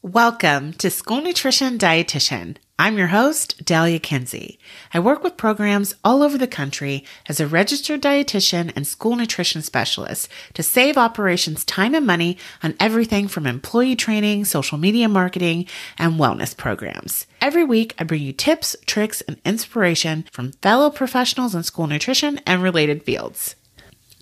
Welcome to School Nutrition Dietitian. I'm your host, Dalia Kinsey. I work with programs all over the country as a registered dietitian and school nutrition specialist to save operations time and money on everything from employee training, social media marketing, and wellness programs. Every week, I bring you tips, tricks, and inspiration from fellow professionals in school nutrition and related fields.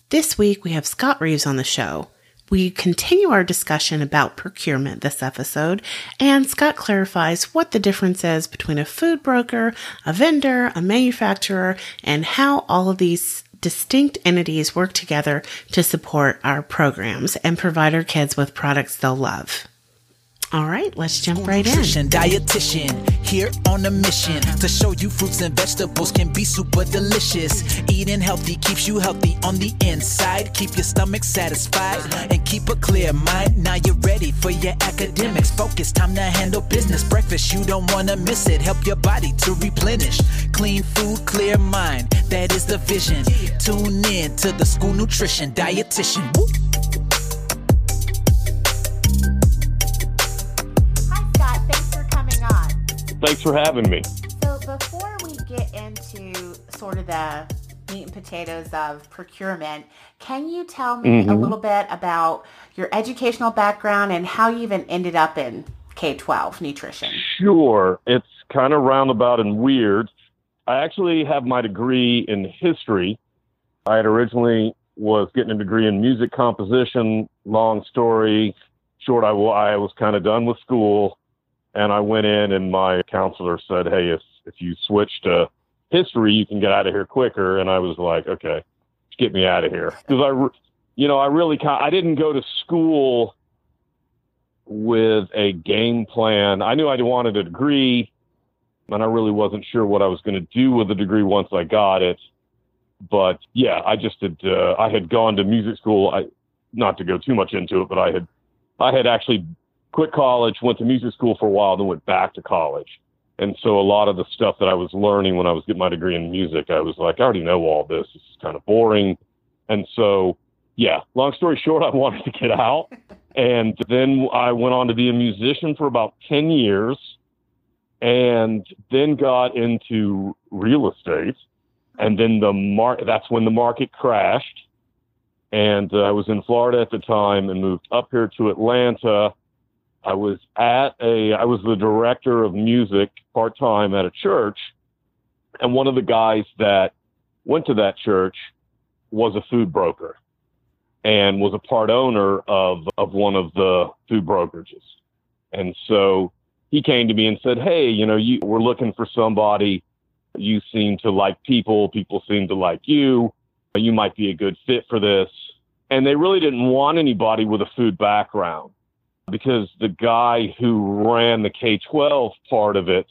This week, we have Scott Reeves on the show. We continue our discussion about procurement this episode, and Scott clarifies what the difference is between a food broker, a vendor, a manufacturer, and how all of these distinct entities work together to support our programs and provide our kids with products they'll love. All right, let's jump right Nutrition in. dietitian here on a mission to show you fruits and vegetables can be super delicious. Eating healthy keeps you healthy on the inside. Keep your stomach satisfied and keep a clear mind. Now you're ready for your academics. Focus, time to handle business. Breakfast, you don't want to miss it. Help your body to replenish. Clean food, clear mind. That is the vision. Tune in to the school nutrition dietitian. Woo. Thanks for having me. So, before we get into sort of the meat and potatoes of procurement, can you tell me a Mhm. little bit about your educational background and how you even ended up in K 12 nutrition? Sure, it's kind of roundabout and weird. I actually have my degree in history. I had originally was getting a degree in music composition. Long story short, I, I was kind of done with school, and I went in, and my counselor said, "Hey, if if you switch to history, you can get out of here quicker." And I was like, "Okay, get me out of here," because I, re- you know, I really kind I didn't go to school with a game plan. I knew I wanted a degree, and I really wasn't sure what I was going to do with the degree once I got it. But yeah, I just had uh, I had gone to music school. I not to go too much into it, but I had I had actually quit college, went to music school for a while, then went back to college. And so a lot of the stuff that I was learning when I was getting my degree in music, I was like, I already know all this. This is kind of boring. And so, yeah, long story short, I wanted to get out. And then I went on to be a musician for about 10 years and then got into real estate. And then the mar- that's when the market crashed. And uh, I was in Florida at the time and moved up here to Atlanta. I was at a, I was the director of music part time at a church. And one of the guys that went to that church was a food broker and was a part owner of, of one of the food brokerages. And so he came to me and said, Hey, you know, you, we're looking for somebody. You seem to like people. People seem to like you. You might be a good fit for this. And they really didn't want anybody with a food background because the guy who ran the K 12 part of it,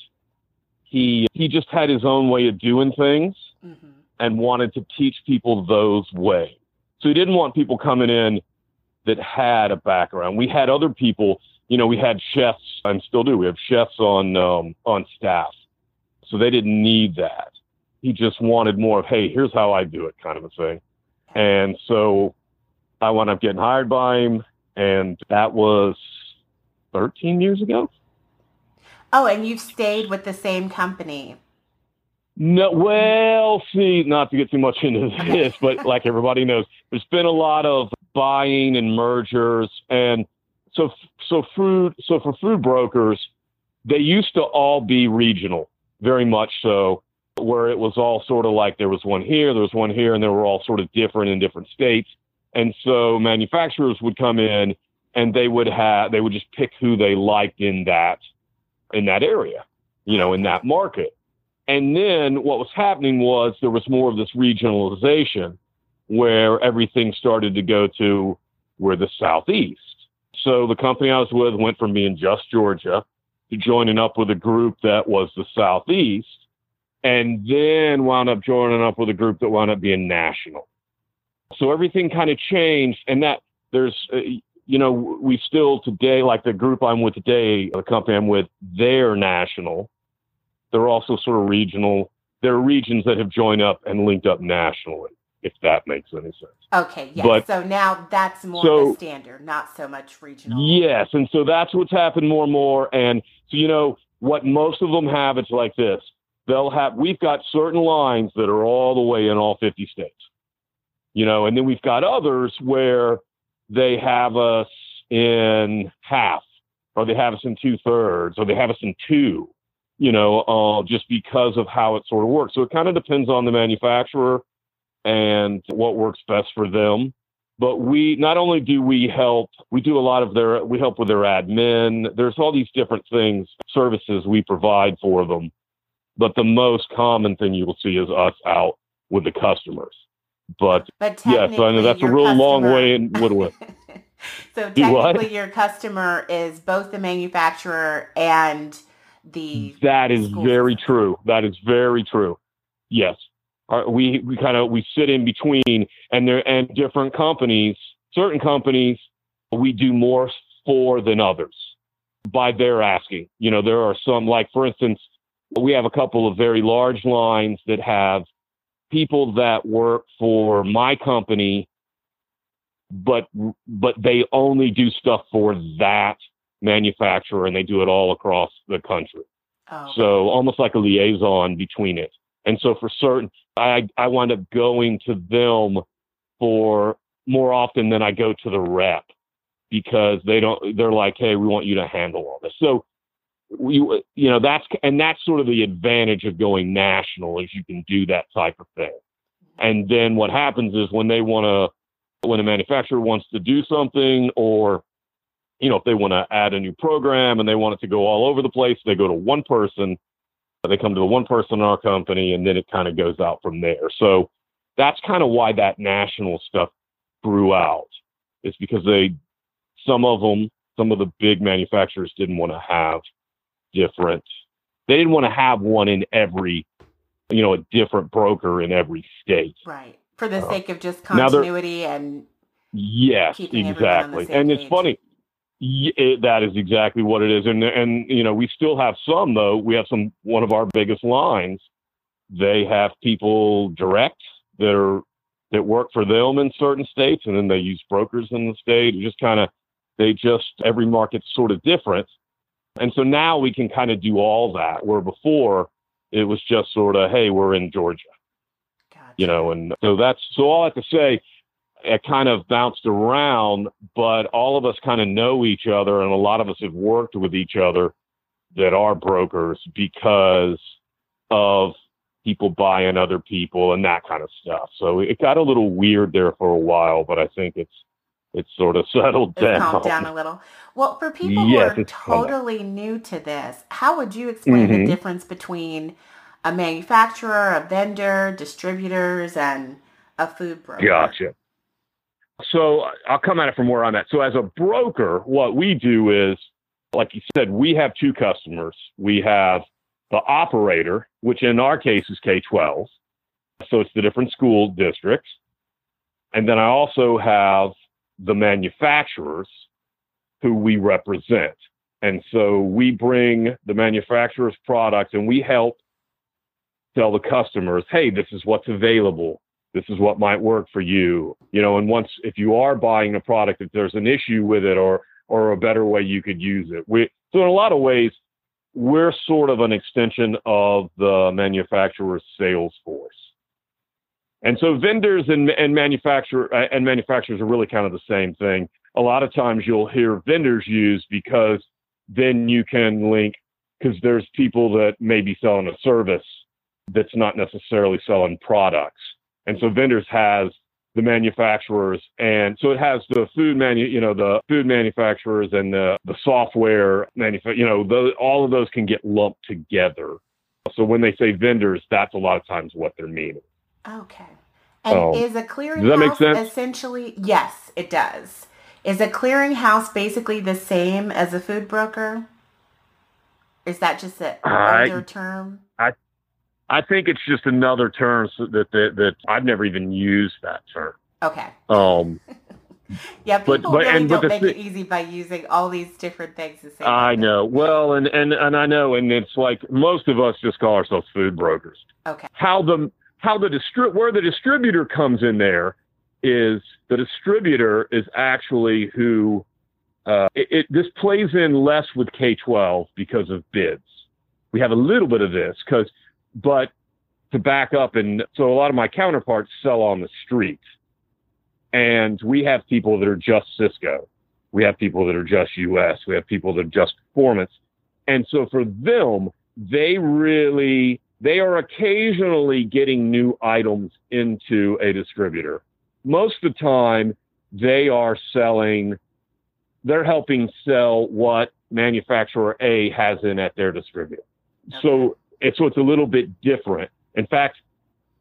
he, he just had his own way of doing things Mm-hmm. and wanted to teach people those ways. So he didn't want people coming in that had a background. We had other people, you know, we had chefs and still do. We have chefs on um, on staff, so they didn't need that. He just wanted more of, hey, here's how I do it, kind of a thing. And so I wound up getting hired by him, and that was 13 years ago. Oh, and you've stayed with the same company. No, well, see, not to get too much into this, but like everybody knows, there's been a lot of buying and mergers, and so so food so for food brokers, they used to all be regional, very much so, where it was all sort of like there was one here, there was one here, and they were all sort of different in different states, and so manufacturers would come in and they would have they would just pick who they liked in that in that area, you know, in that market. And then what was happening was there was more of this regionalization where everything started to go to where the southeast. So the company I was with went from being just Georgia to joining up with a group that was the southeast, and then wound up joining up with a group that wound up being national. So everything kind of changed, and that there's, uh, you know, we still today, like the group I'm with today, the company I'm with, they're national. They're also sort of regional. There are regions that have joined up and linked up nationally. if that makes any sense. Okay, yes. But, so now that's more so, the standard, not so much regional. Yes, and so that's what's happened more and more. And so you know what most of them have, it's like this. They'll have we've got certain lines that are all the way in all 50 states. You know, and then we've got others where they have us in half, or they have us in two thirds, or they have us in two you know, uh, just because of how it sort of works. So it kind of depends on the manufacturer and what works best for them. But we not only do we help, we do a lot of their, we help with their admin. There's all these different things, services we provide for them. But the most common thing you will see is us out with the customers. But, but yes, I know that's a real customer... long way in Woodwood. so technically, your customer is both the manufacturer and the that is very true. That is very true. Yes. Our, we we kind of we sit in between and there and different companies certain companies we do more for than others by their asking. You know there are some like for instance we have a couple of very large lines that have people that work for my company but but they only do stuff for that manufacturer and they do it all across the country. Oh. So almost like a liaison between it. And so for certain, I, I wind up going to them for more often than I go to the rep because they don't, they're like, Hey, we want you to handle all this. So you, you know, that's, and that's sort of the advantage of going national is you can do that type of thing. And then what happens is when they want to, when a manufacturer wants to do something or you know, if they want to add a new program and they want it to go all over the place, they go to one person, they come to the one person in our company, and then it kind of goes out from there. So that's kind of why that national stuff grew out. It's because they, some of them, some of the big manufacturers didn't want to have different, they didn't want to have one in every, you know, a different broker in every state. Right. For the uh, sake of just continuity and Yes, exactly. And it's funny. Yeah, that is exactly what it is, and and you know we still have some though. We have some one of our biggest lines. They have people direct that are that work for them in certain states, and then they use brokers in the state. just kind of they just every market's sort of different, and so now we can kind of do all that. Where before it was just sort of hey, we're in Georgia, gotcha. you know, and so that's so all I have to say it kind of bounced around, but all of us kind of know each other, and a lot of us have worked with each other that are brokers because of people buying other people and that kind of stuff. So it got a little weird there for a while, but I think it's it's sort of settled it's down. Calmed down a little. Well, for people yes, who are totally new to this, how would you explain mm-hmm. the difference between a manufacturer, a vendor, distributors, and a food broker? Gotcha. So I'll come at it from where I'm at. So as a broker, what we do is, like you said, we have two customers. We have the operator, which in our case is K 12. So it's the different school districts. And then I also have the manufacturers who we represent. And so we bring the manufacturer's products and we help tell the customers, hey, this is what's available. This is what might work for you. You know and once if you are buying a product if there's an issue with it or or a better way you could use it. We so in a lot of ways we're sort of an extension of the manufacturer's sales force and so vendors and, and manufacturer uh, and manufacturers are really kind of the same thing. A lot of times you'll hear vendors used because then you can link because there's people that may be selling a service that's not necessarily selling products. And so vendors has the manufacturers and so it has the food manu you know the food manufacturers and the, the software manufa- you know all of those can get lumped together. So when they say vendors that's a lot of times what they're meaning okay and is a clearinghouse essentially yes it does is a clearinghouse basically the same as a food broker is that just an older term i I think it's just another term that that, that I've never even used that term. Okay. Um. yeah, people but, but, really and, don't but make it easy by using all these different things. To say I know. Well, and and and I know, and it's like most of us just call ourselves food brokers. Okay. How the how the where the distributor comes in there is the distributor is actually who uh, it, it, this plays in less with K-12 because of bids. We have a little bit of this because, but to back up, and so a lot of my counterparts sell on the street, and we have people that are just Sysco, we have people that are just US, we have people that are just performance, and so for them, they really they are occasionally getting new items into a distributor. Most of the time, they are selling they're helping sell what manufacturer A has in at their distributor. Okay. So it's so it's a little bit different. In fact,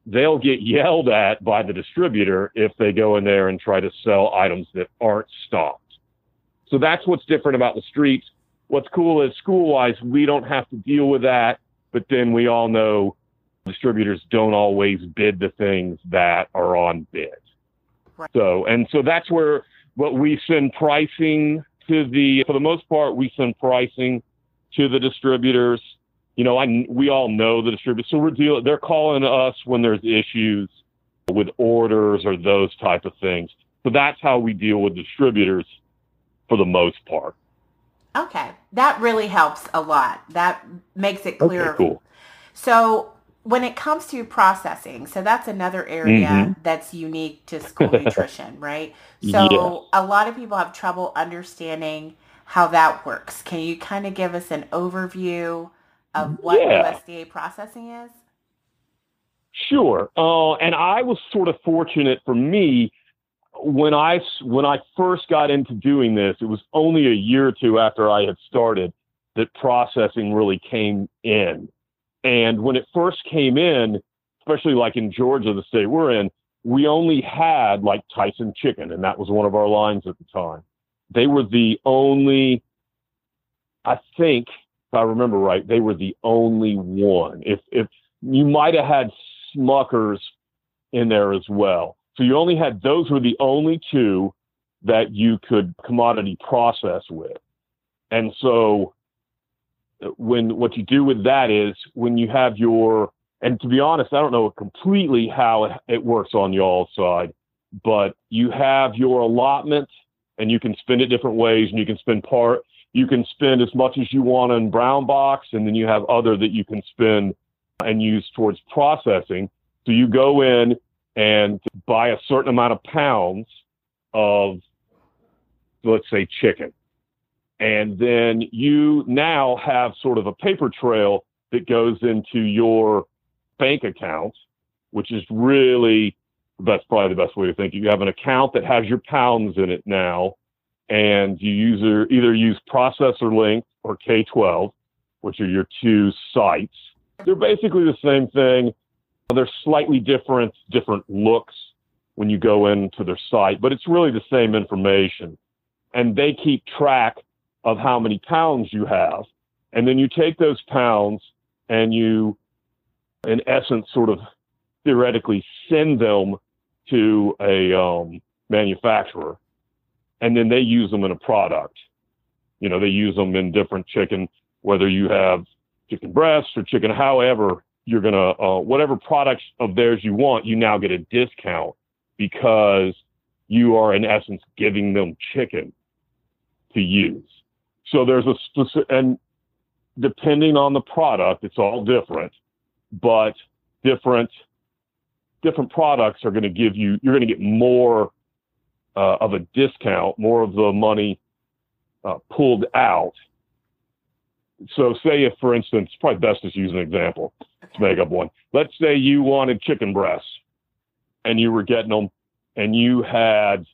they'll get yelled at by the distributor if they go in there and try to sell items that aren't stocked. So that's what's different about the streets. What's cool is school wise, we don't have to deal with that. But then we all know distributors don't always bid the things that are on bid. Right. So, and so that's where but we send pricing to the, for the most part, we send pricing to the distributors. You know, I, we all know the distributors. So we're dealing, they're calling us when there's issues with orders or those type of things. So that's how we deal with distributors for the most part. Okay. That really helps a lot. That makes it clear. Okay, cool. So when it comes to processing, so that's another area mm-hmm. that's unique to school nutrition, right? So yes. a lot of people have trouble understanding how that works. Can you kind of give us an overview of what yeah. USDA processing is? Sure. Uh, and I was sort of fortunate for me when I when I first got into doing this. It was only a year or two after I had started that processing really came in. And when it first came in, especially like in Georgia, the state we're in, we only had like Tyson chicken, and that was one of our lines at the time. They were the only, I think, if I remember right, they were the only one. If if you might have had Smuckers in there as well. So you only had those were the only two that you could commodity process with. And so uh, when what you do with that is when you have your and to be honest, I don't know completely how it, it works on y'all's side, but you have your allotment and you can spend it different ways and you can spend part you can spend as much as you want on brown box and then you have other that you can spend and use towards processing. So you go in and buy a certain amount of pounds of let's say chicken and then you now have sort of a paper trail that goes into your bank account, which is really that's probably the best way to think. You have an account that has your pounds in it now, and you use either use Processor Link or K12, which are your two sites. They're basically the same thing. They're slightly different, different looks when you go into their site, but it's really the same information. And they keep track of how many pounds you have. And then you take those pounds and you, in essence, sort of theoretically send them to a um, manufacturer. And then they use them in a product. You know, they use them in different chicken, whether you have chicken breasts or chicken, however you're to, uh, whatever products of theirs you want, you now get a discount because you are in essence giving them chicken to use. So there's a specific, and depending on the product, it's all different, but different different products are going to give you you're going to get more uh, of a discount, more of the money uh, pulled out. So, say if, for instance, probably best to use an example to make up one. Let's say you wanted chicken breasts, and you were getting them, and you had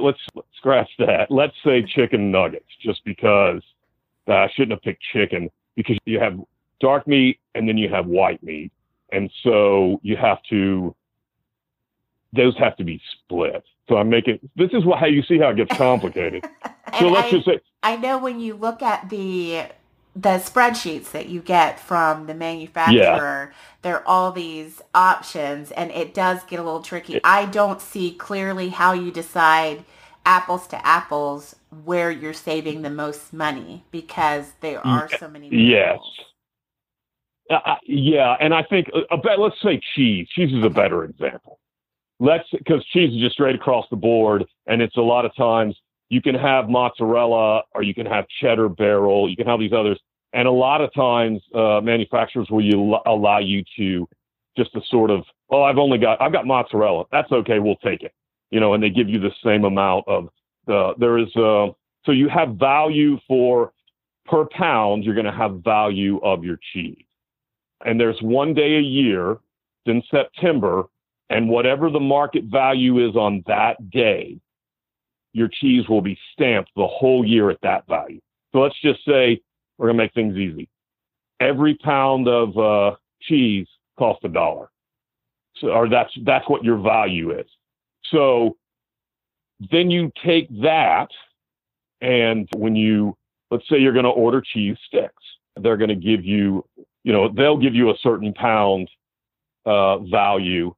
let's scratch that. Let's say chicken nuggets, just because uh, I shouldn't have picked chicken because you have dark meat and then you have white meat. And so you have to, those have to be split. So I'm making, this is how you see how it gets complicated. so let's I, just say. I know when you look at the the spreadsheets that you get from the manufacturer, yeah. there are all these options and it does get a little tricky. I don't see clearly how you decide apples to apples where you're saving the most money because there are so many Yes. Uh, yeah, and I think a bet. Let's say cheese. Cheese is a better example. Let's because cheese is just straight across the board, and it's a lot of times you can have mozzarella or you can have cheddar barrel. You can have these others, and a lot of times uh, manufacturers will you allow you to just to sort of, oh, I've only got I've got mozzarella. That's okay. We'll take it. You know, and they give you the same amount of the. There is uh, so you have value for per pound. You're going to have value of your cheese and there's one day a year in September, and whatever the market value is on that day, your cheese will be stamped the whole year at that value. So let's just say we're going to make things easy. Every pound of uh, cheese costs a dollar. So, or that's that's what your value is. So then you take that, and when you let's say you're going to order cheese sticks, they're going to give you you know, they'll give you a certain pound uh, value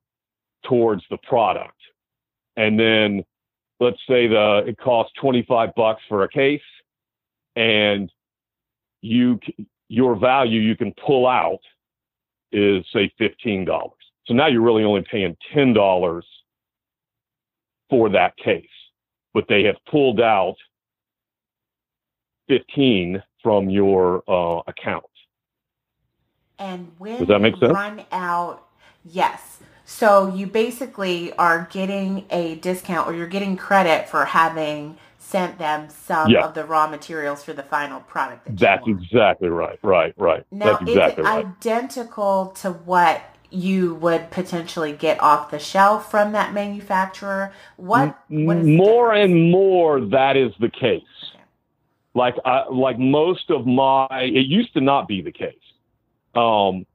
towards the product. And then let's say the it costs 25 bucks for a case and you your value you can pull out is say $15. So now you're really only paying $10 for that case, but they have pulled out 15 from your uh, account. And when Does that make sense? run out, yes. So you basically are getting a discount or you're getting credit for having sent them some Yeah. of the raw materials for the final product. That That's exactly right. Right, right. Now, That's exactly is it right. identical to what you would potentially get off the shelf from that manufacturer? What, more difference? and more that is the case. Okay. Like I, like most of my, it used to not be the case. Um,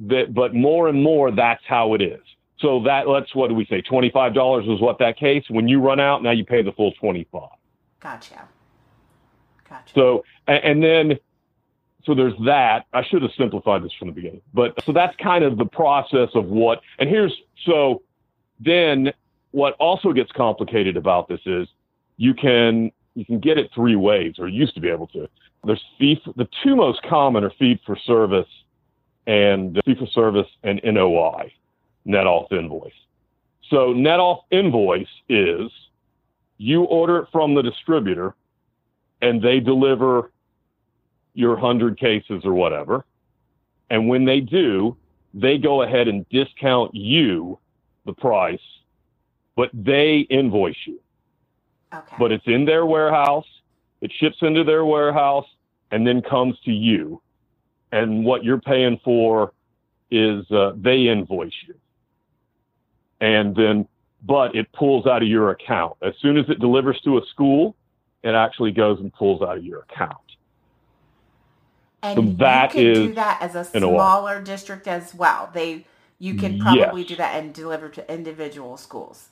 that, but more and more that's how it is. So that let's what do we say? Twenty five dollars was what that case. When you run out, now you pay the full twenty five. Gotcha. Gotcha. So a- and then so there's that. I should have simplified this from the beginning. But so that's kind of the process of what and here's so then what also gets complicated about this is you can you can get it three ways or used to be able to. There's fee the two most common are fee for service and fee for service and NOI, net off invoice. So net off invoice is you order it from the distributor and they deliver your 100 cases or whatever. And when they do, they go ahead and discount you the price, but they invoice you. okay. But it's in their warehouse, it ships into their warehouse, and then comes to you. And what you're paying for is uh, they invoice you. And then, but it pulls out of your account. As soon as it delivers to a school, it actually goes and pulls out of your account. And So you that can do that as a smaller district as well. They you can probably Yes. do that and deliver to individual schools.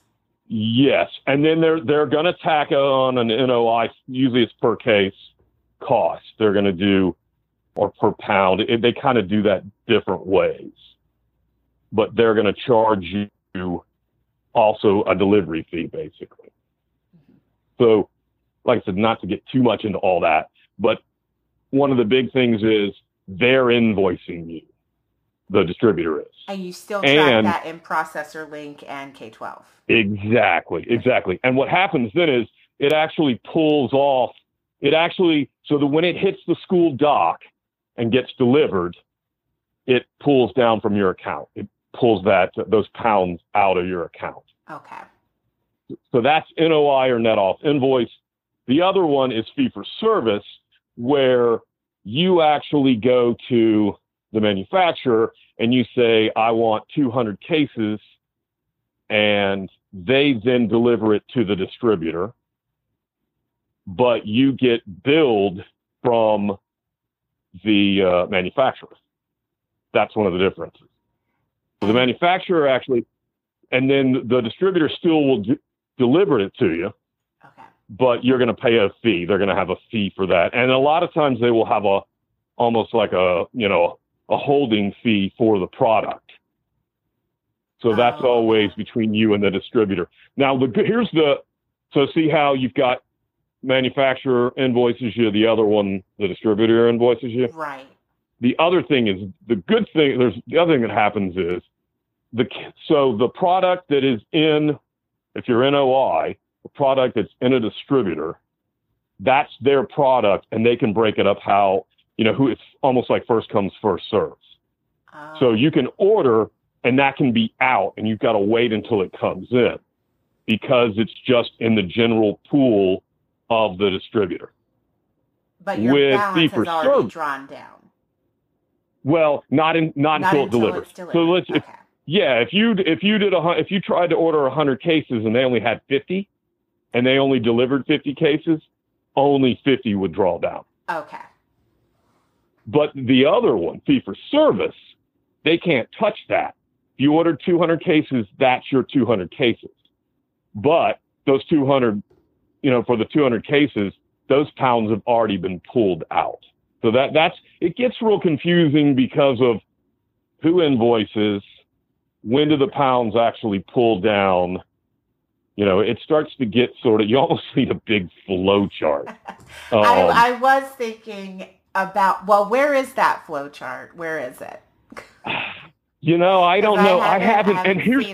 Yes, and then they're they're going to tack on an NOI. Usually, it's per case cost. They're going to do or per pound. It, they kind of do that different ways, but they're going to charge you also a delivery fee, basically. So, like I said, not to get too much into all that, but one of the big things is they're invoicing you. The distributor is. And you still track And- that in Processor Link and K twelve. Exactly, exactly. And what happens then is it actually pulls off. It actually so that when it hits the school dock and gets delivered, it pulls down from your account. It pulls that those pounds out of your account. Okay. So that's NOI or net off invoice. The other one is fee for service, where you actually go to the manufacturer and you say, I want 200 cases, and they then deliver it to the distributor, but you get billed from the uh, manufacturer. That's one of the differences. So the manufacturer actually, and then the distributor still will d- deliver it to you, Okay. but you're going to pay a fee. They're going to have a fee for that, and a lot of times they will have a almost like a you know a holding fee for the product. So that's Oh, always between you and the distributor. Now the here's the so see how you've got manufacturer invoices you, the other one the distributor invoices you. Right. the other thing is the good thing. There's the other thing that happens is the so the product that is in if you're in OI, the product that's in a distributor, that's their product, and they can break it up how you know who it's almost like first comes first serves. Oh. So you can order, and that can be out, and you've got to wait until it comes in because it's just in the general pool of the distributor. But your with balance has already service, drawn down. Well, not in not, not until, until, it delivers. So let's okay. if, yeah, if you if you did a if you tried to order hundred cases and they only had fifty, and they only delivered fifty cases, only fifty would draw down. Okay. But the other one, fee for service, they can't touch that. If you ordered 200 cases, that's your 200 cases. But those 200, you know, for the 200 cases, those pounds have already been pulled out. So that that's it gets real confusing because of who invoices, when do the pounds actually pull down. You know, it starts to get sort of you almost need a big flow chart. Um, I, I was thinking about well, where is that flow chart? Where is it? You know, I don't know. I haven't, I haven't and here's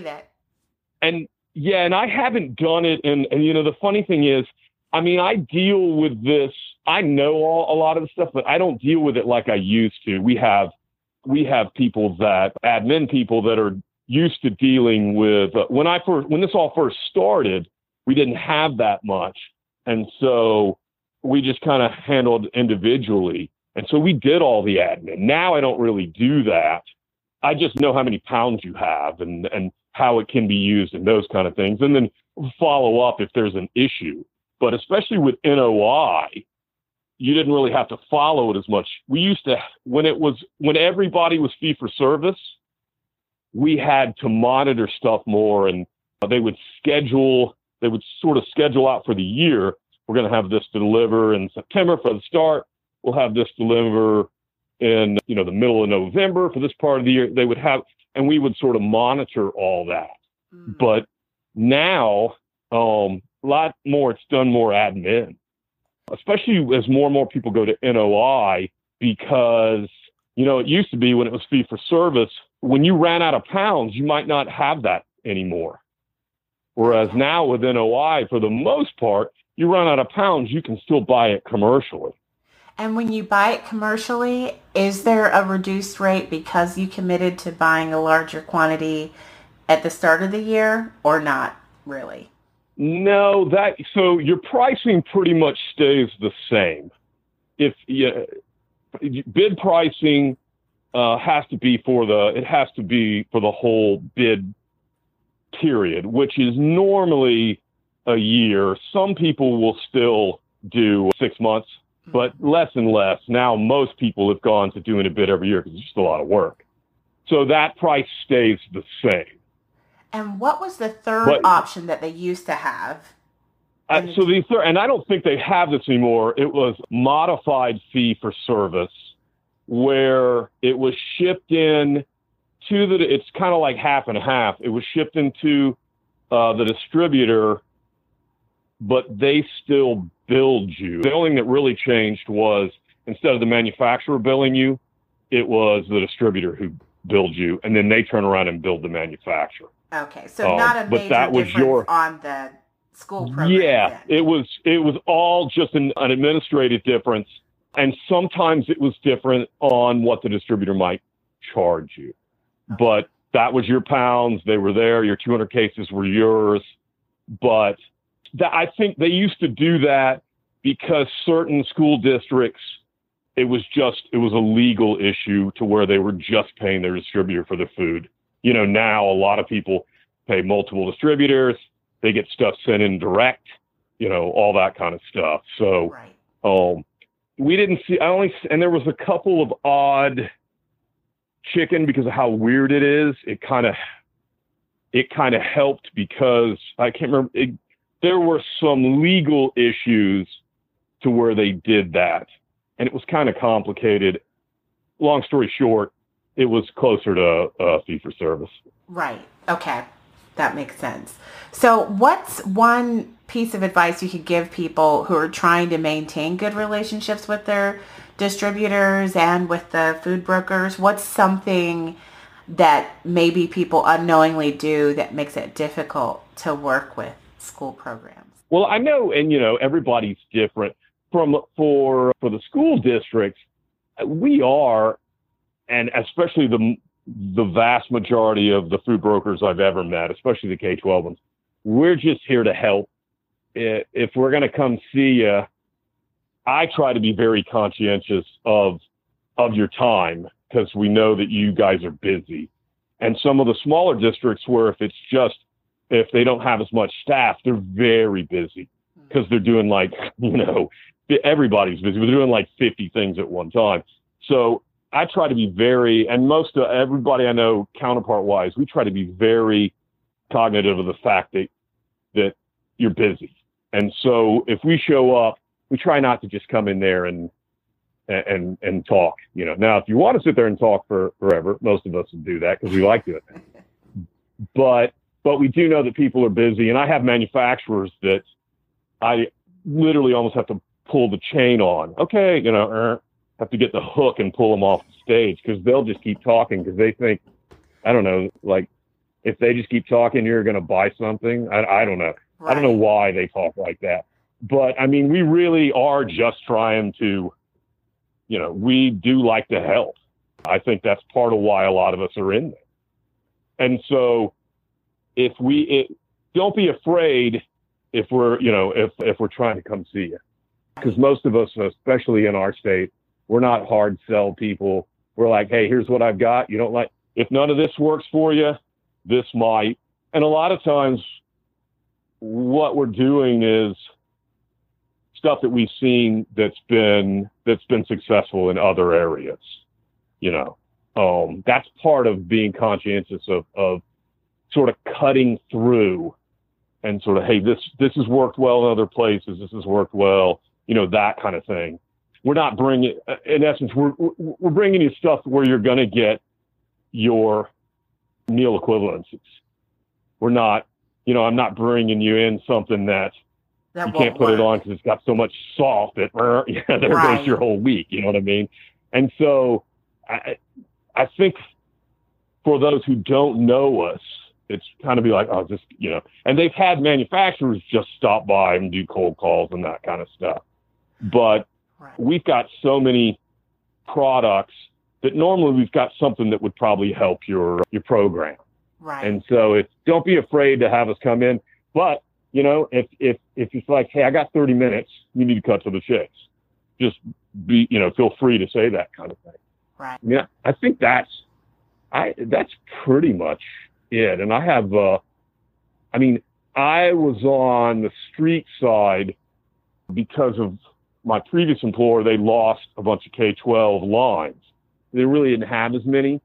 and yeah, and I haven't done it. And and you know, the funny thing is, I mean, I deal with this. I know all, a lot of the stuff, but I don't deal with it like I used to. We have we have people that admin people that are used to dealing with. Uh, when I first when this all first started, we didn't have that much, and so we just kind of handled individually. And so we did all the admin. Now I don't really do that. I just know how many pounds you have and, and how it can be used and those kind of things. And then follow up if there's an issue. But especially with NOI, you didn't really have to follow it as much. We used to, when it was, when everybody was fee for service, we had to monitor stuff more and they would schedule, they would sort of schedule out for the year. We're going to have this to deliver in September for the start. We'll have this deliver in you know the middle of November for this part of the year. They would have, and we would sort of monitor all that. Mm-hmm. But now, um, a lot more. It's done more admin, especially as more and more people go to NOI because you know it used to be when it was fee for service. When you ran out of pounds, you might not have that anymore. Whereas now with NOI, for the most part, you run out of pounds, you can still buy it commercially. And when you buy it commercially, is there a reduced rate because you committed to buying a larger quantity at the start of the year or not really? No, that so your pricing pretty much stays the same. If you, bid pricing uh, has to be for the it has to be for the whole bid period, which is normally a year. Some people will still do six months but less and less. Now, most people have gone to doing a bid every year because it's just a lot of work. So that price stays the same. And what was the third but, option that they used to have? Uh, so the third, and I don't think they have this anymore. It was modified fee for service, where it was shipped in to the. It's kind of like half and half. It was shipped into uh, the distributor, but they still build you. The only thing that really changed was instead of the manufacturer billing you, it was the distributor who billed you, and then they turn around and build the manufacturer. Okay, so um, not a major that was difference your, on the school program. Yeah, then. it was. It was all just an, an administrative difference, and sometimes it was different on what the distributor might charge you. But that was your pounds; they were there. Your 200 cases were yours, but that I think they used to do that because certain school districts, it was just it was a legal issue to where they were just paying their distributor for the food. You know, now a lot of people pay multiple distributors. They get stuff sent in direct. You know, all that kind of stuff. So, right. um, we didn't see. I only and there was a couple of odd chicken because of how weird it is. It kind of it kind of helped because I can't remember. It, there were some legal issues to where they did that. And it was kind of complicated. Long story short, it was closer to uh, fee for service. Right. Okay. That makes sense. So, what's one piece of advice you could give people who are trying to maintain good relationships with their distributors and with the food brokers? What's something that maybe people unknowingly do that makes it difficult to work with school programs? Well, I know, and you know, everybody's different. From for for the school districts, we are, and especially the the vast majority of the food brokers I've ever met, especially the K twelve ones, we're just here to help. If we're going to come see you, I try to be very conscientious of of your time because we know that you guys are busy. And some of the smaller districts where if it's just if they don't have as much staff, they're very busy hmm. because they're doing like, you know, everybody's busy. We're doing like 50 things at one time. So I try to be very, and most of everybody I know counterpart wise, we try to be very cognitive of the fact that, that you're busy. And so if we show up, we try not to just come in there and, and, and talk, you know, now if you want to sit there and talk for forever, most of us would do that because we like doing it. But but we do know that people are busy, and I have manufacturers that I literally almost have to pull the chain on. Okay, you know, er, have to get the hook and pull them off the stage because they'll just keep talking because they think, I don't know, like if they just keep talking, you're going to buy something. I, I don't know. Right. I don't know why they talk like that. But I mean, we really are just trying to, you know, we do like to help. I think that's part of why a lot of us are in there. And so if we it, don't be afraid if we're you know if if we're trying to come see you. Because most of us especially in our state we're not hard sell people. We're like hey here's what i've got. You don't like if none of this works for you this might. And a lot of times what we're doing is stuff that we've seen that's been that's been successful in other areas you know? Um, that's part of being conscientious of, of sort of cutting through and sort of, hey, this this has worked well in other places. This has worked well, you know, that kind of thing. We're not bringing, uh, in essence, we're we're bringing you stuff where you're going to get your meal equivalencies. We're not, you know, I'm not bringing you in something that, that you can't put work. it on because it's got so much salt that yeah, there right. goes your whole week. You know what I mean? And so, I I think for those who don't know us, it's kind of be like, oh, just you know, and they've had manufacturers just stop by and do cold calls and that kind of stuff. But right. we've got so many products that normally we've got something that would probably help your your program. Right. And so if don't be afraid to have us come in. But, you know, if if if it's like, hey, I got 30 minutes, you need to cut to the chase. Just be, you know, feel free to say that kind of thing. Right. Yeah. I think that's I that's pretty much it. And I have, uh, I mean, I was on the street side because of my previous employer. They lost a bunch of K 12 lines. They really didn't have as many.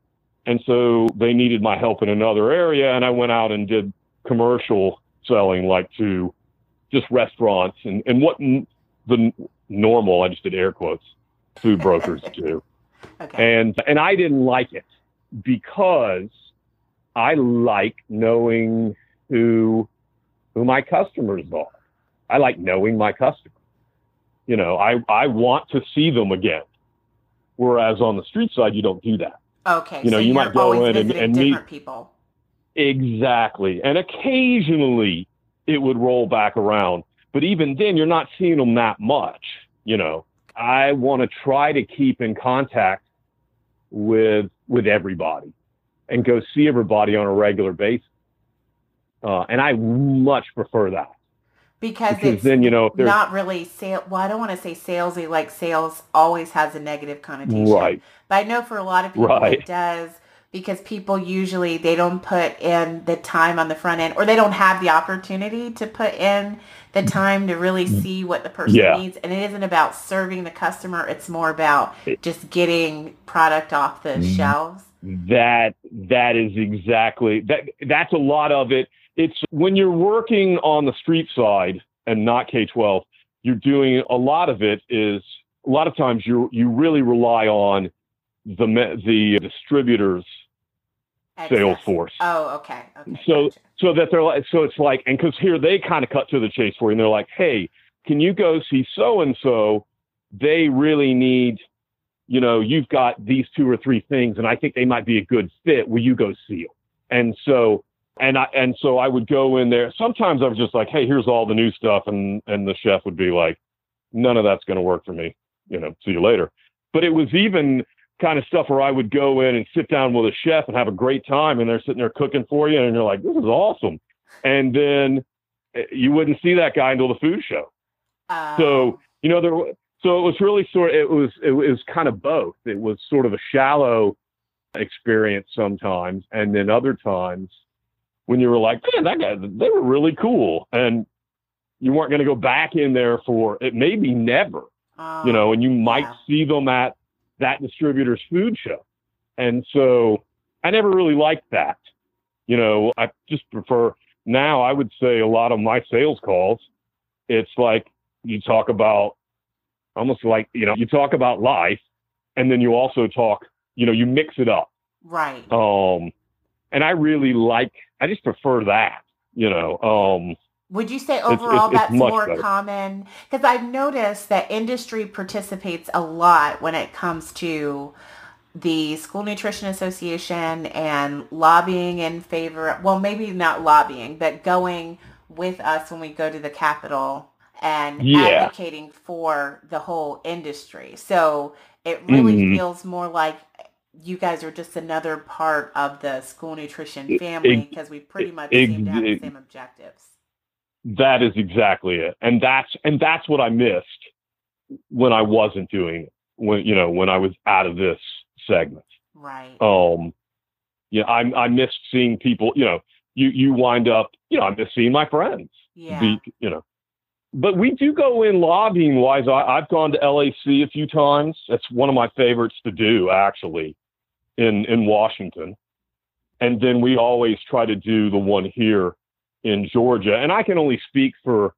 And so they needed my help in another area. And I went out and did commercial selling, like to just restaurants and, and what n- the normal, I just did air quotes, food brokers do. Okay. And, and I didn't like it because I like knowing who who my customers are. I like knowing my customers. You know, I, I want to see them again. Whereas on the street side, you don't do that. Okay. You know, so you might go in and, and meet people. Exactly. And occasionally it would roll back around. But even then, you're not seeing them that much. You know, I want to try to keep in contact with with everybody and go see everybody on a regular basis. Uh, and I much prefer that. Because, because it's then you know not really sale. Well, I don't want to say salesy. Like sales always has a negative connotation, right? But I know for a lot of people right. it does because people usually they don't put in the time on the front end, or they don't have the opportunity to put in the time to really mm. see what the person yeah. needs. And it isn't about serving the customer; it's more about just getting product off the mm-hmm. shelves that that is exactly that that's a lot of it. It's when you're working on the street side and not k-12 you're doing a lot of it is a lot of times you you really rely on the the distributors sales force. Oh okay, okay so gotcha. so that they're like so it's like and because here they kind of cut to the chase for you and they're like hey can you go see so and so? They really need you know, you've got these two or three things, and I think they might be a good fit. Will you go see them? And so, and I and so I would go in there. Sometimes I was just like, hey, here's all the new stuff, and and the chef would be like, none of that's going to work for me. You know, see you later. But it was even kind of stuff where I would go in and sit down with a chef and have a great time, and they're sitting there cooking for you, and you're like, this is awesome. And then eh, you wouldn't see that guy until the food show. Oh. So you know there. So it was really sort. Of, it was it was kind of both. It was sort of a shallow experience sometimes, and then other times when you were like, man, that guy, they were really cool, and you weren't going to go back in there for it. Maybe never, Oh, you know, and you oh, might yeah. see them at that distributor's food show, and so I never really liked that. You know, I just prefer now. I would say a lot of my sales calls, it's like you talk about almost like you know you talk about life, and then you also talk. You know, you mix it up. right. Um, and I really like. I just prefer that. You know. Um, Would you say overall it's that's much more better. common? Because I've noticed that industry participates a lot when it comes to the School Nutrition Association and lobbying in favor, well, maybe not lobbying, but going with us when we go to the Capitol and Yeah. advocating for the whole industry. So it really Mhm. feels more like you guys are just another part of the school nutrition family because we pretty much ex- seem to have the same objectives. that is exactly it, and that's and that's what I missed when I wasn't doing it. When you know when I was out of this segment. Right. Um, yeah, I I missed seeing people. You know, you you wind up. You know, I miss seeing my friends. yeah. Be, you know. But we do go in lobbying wise. I, I've gone to LAC a few times. That's one of my favorites to do, actually, in in Washington. And then we always try to do the one here in Georgia. And I can only speak for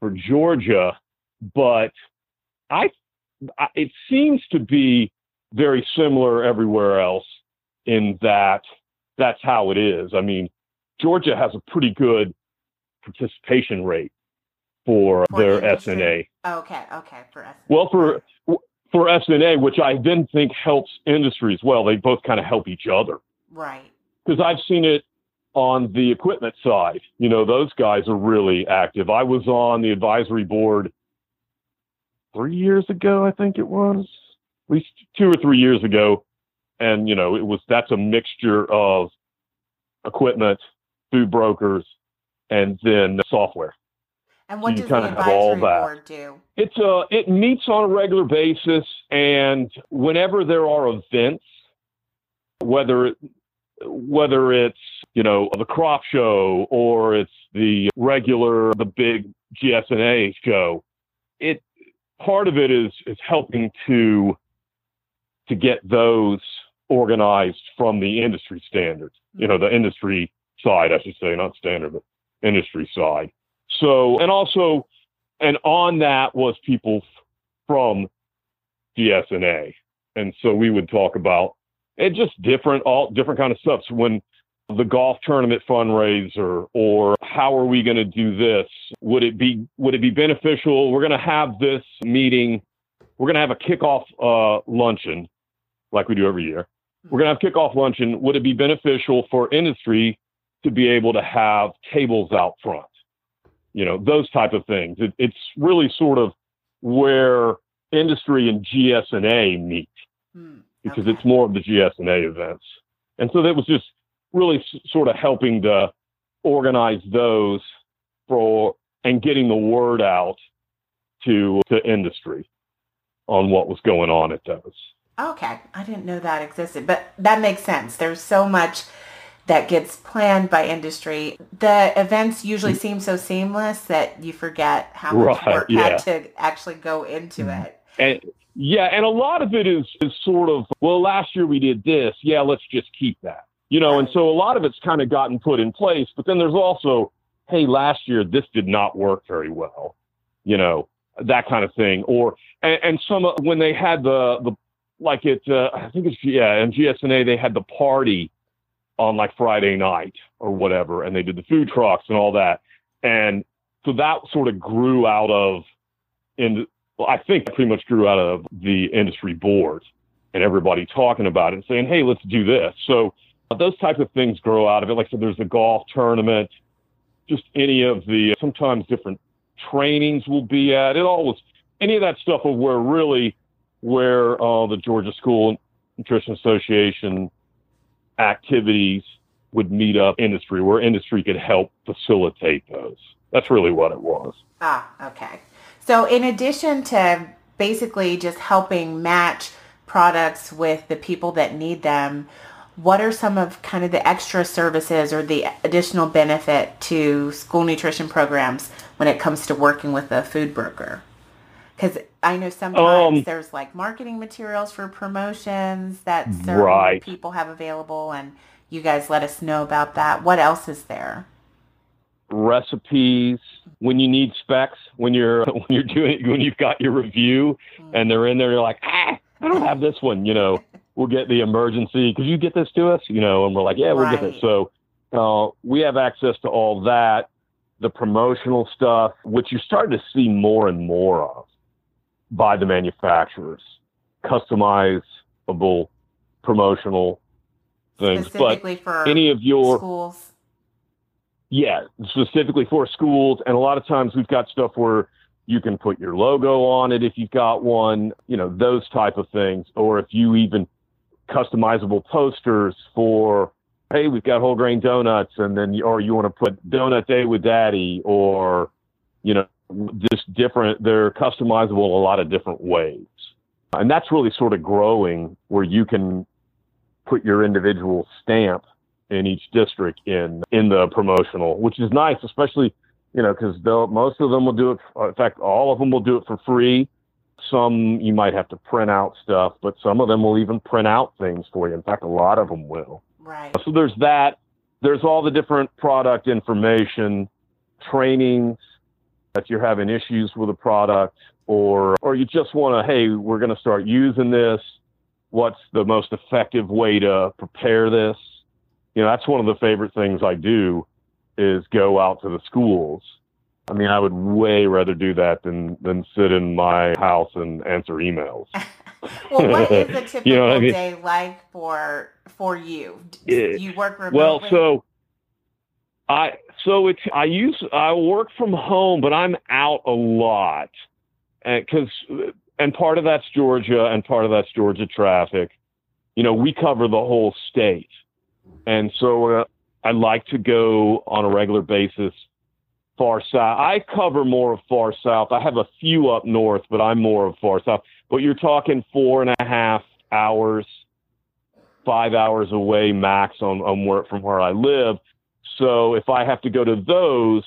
for Georgia, but I, I it seems to be very similar everywhere else in that that's how it is. I mean, Georgia has a pretty good participation rate for, For their? SNA. Okay. Okay. For us. Well, for for SNA, which I then think helps industry as well. They both kind of help each other right. because I've seen it on the equipment side. You know, those guys are really active. I was on the advisory board three years ago, I think it was, at least two or three years ago, and you know, it was that's a mixture of equipment, food brokers, and then software. And what you does the kinda all advisory that. board do? It's uh it meets on a regular basis and whenever there are events, whether whether it's, you know, the crop show or it's the regular the big GSNA show, it part of it is is helping to to get those organized from the industry standards. You know, the industry side, I should say, not standard, but industry side. So, and also, and on that was people from GSNA. And so we would talk about it just different, all different kind of stuff. So when the golf tournament fundraiser or how are we going to do this? Would it be, would it be beneficial? We're going to have this meeting. We're going to have a kickoff uh, luncheon like we do every year. We're going to have kickoff luncheon. Would it be beneficial for industry to be able to have tables out front? You know, those type of things. It, it's really sort of where industry and GSNA meet Hmm, because okay. it's more of the GSNA events. And so that was just really s- sort of helping to organize those for and getting the word out to to industry on what was going on at those. Okay, I didn't know that existed, but that makes sense. There's so much that gets planned by industry. The events usually seem so seamless that you forget how much Right, work yeah. had to actually go into it. And yeah, and a lot of it is is sort of well, last year we did this. Yeah, let's just keep that. You know, and so a lot of it's kind of gotten put in place. But then there's also, hey, last year this did not work very well. You know, that kind of thing. Or and, and some of- when they had the the like it, uh, I think it's yeah, in GSNA they had the party on like Friday night or whatever, and they did the food trucks and all that, and so that sort of grew out of in well, I think pretty much grew out of the industry board and everybody talking about it and saying, hey, let's do this. So uh, those types of things grow out of it. Like I said, there's a golf tournament, just any of the sometimes different trainings will be at. It always, any of that stuff of where really where uh, the Georgia School Nutrition Association activities would meet up industry, where industry could help facilitate those. That's really what it was. Ah, okay. So in addition to basically just helping match products with the people that need them, what are some of kind of the extra services or the additional benefit to school nutrition programs when it comes to working with a food broker? Because I know sometimes um, there's like marketing materials for promotions that certain right. people have available, and you guys let us know about that. What else is there? Recipes. When you need specs, when you're when you're doing when you've got your review, mm. and they're in there, you're like, ah, I don't have this one. You know, we'll get the emergency. Could you get this to us? You know, and we're like, yeah, we'll right. get this. So uh, we have access to all that, the promotional stuff, which you're starting to see more and more of by the manufacturers, customizable promotional things. But any of your schools. Yeah, specifically for schools, and a lot of times we've got stuff where you can put your logo on it if you've got one, you know, those type of things, or if you even customizable posters for hey, we've got whole grain donuts, and then or you want to put donut day with daddy, or you know, just different. They're customizable a lot of different ways, and that's really sort of growing where you can put your individual stamp in each district in in the promotional, which is nice, especially you know because most of them will do it. In fact, all of them will do it for free. Some you might have to print out stuff, but some of them will even print out things for you. In fact, a lot of them will. Right. So there's that. There's all the different product information, trainings, that you're having issues with a product or or you just want to hey we're going to start using this. What's the most effective way to prepare this? You know that's one of the favorite things i do is go out to the schools. I mean i would way rather do that than than sit in my house and answer emails. Well what is a typical you know I mean? day like for for you? You work remotely? Well so I so it's I use I work from home, but I'm out a lot, because and, and part of that's Georgia, and part of that's Georgia traffic. You know, we cover the whole state, and so uh, I like to go on a regular basis far south. I cover more of far south. I have a few up north, but I'm more of far south. But you're talking four and a half hours, five hours away max on, on where from where I live. So if I have to go to those,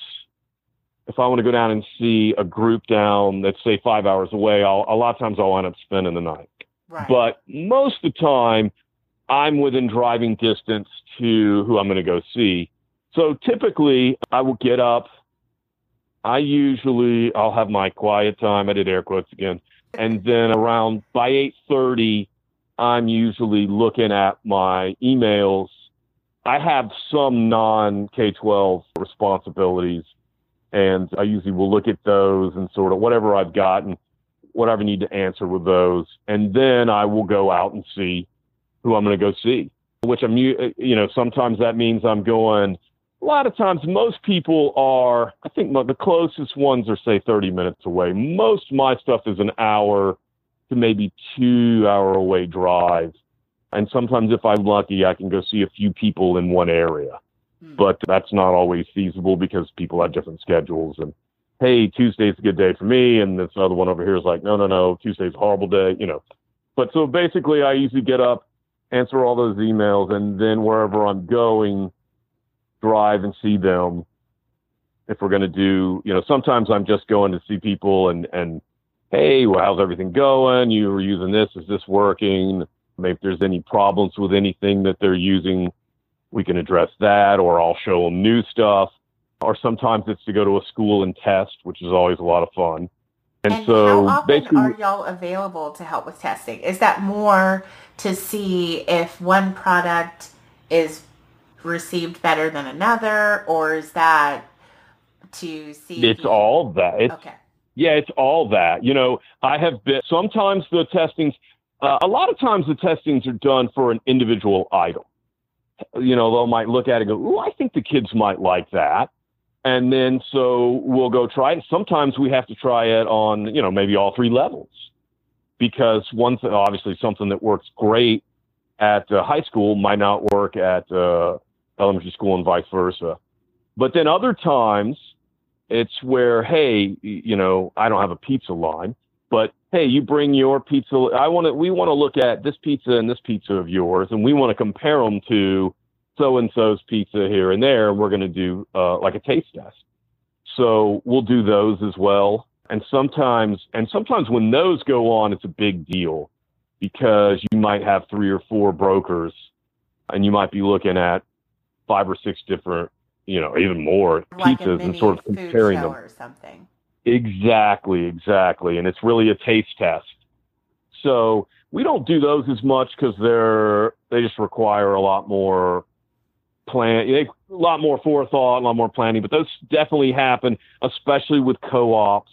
if I want to go down and see a group down that's say five hours away, I'll, a lot of times I'll end up spending the night. Right. But most of the time, I'm within driving distance to who I'm going to go see. So typically, I will get up. I usually I'll have my quiet time. I did air quotes again, and then around by 8:30, I'm usually looking at my emails I have some non K 12 responsibilities, and I usually will look at those and sort of whatever I've got and whatever I need to answer with those. And then I will go out and see who I'm going to go see, which I'm, you know, sometimes that means I'm going. A lot of times, most people are, I think the closest ones are, say, 30 minutes away. Most my stuff is an hour to maybe two hour away drive and sometimes, if I'm lucky, I can go see a few people in one area. Hmm. But that's not always feasible because people have different schedules. And hey, Tuesday's a good day for me. And this other one over here is like, no, no, no, Tuesday's a horrible day, you know. But so basically, I usually get up, answer all those emails, and then wherever I'm going, drive and see them. If we're going to do, you know, sometimes I'm just going to see people and, and, hey, well, how's everything going? You were using this. Is this working? Maybe if there's any problems with anything that they're using, we can address that, or I'll show them new stuff. Or sometimes it's to go to a school and test, which is always a lot of fun. And, and so how often basically, are y'all available to help with testing? Is that more to see if one product is received better than another, or is that to see? It's all that. It's, okay. Yeah, it's all that. You know, I have been sometimes the testings. Uh, a lot of times the testings are done for an individual item. You know, they might look at it and go, "Oh, I think the kids might like that," and then so we'll go try it. Sometimes we have to try it on, you know, maybe all three levels because one thing, obviously, something that works great at uh, high school might not work at uh, elementary school and vice versa. But then other times, it's where, hey, you know, I don't have a pizza line, but hey, you bring your pizza. I want to. We want to look at this pizza and this pizza of yours, and we want to compare them to so and so's pizza here and there. And we're going to do uh, like a taste test. So we'll do those as well. And sometimes, and sometimes when those go on, it's a big deal because you might have three or four brokers, and you might be looking at five or six different, you know, even more like pizzas and sort of comparing them or something. Exactly, exactly. And it's really a taste test. So we don't do those as much because they're they just require a lot more plan, a lot more forethought, a lot more planning. But those definitely happen, especially with co-ops,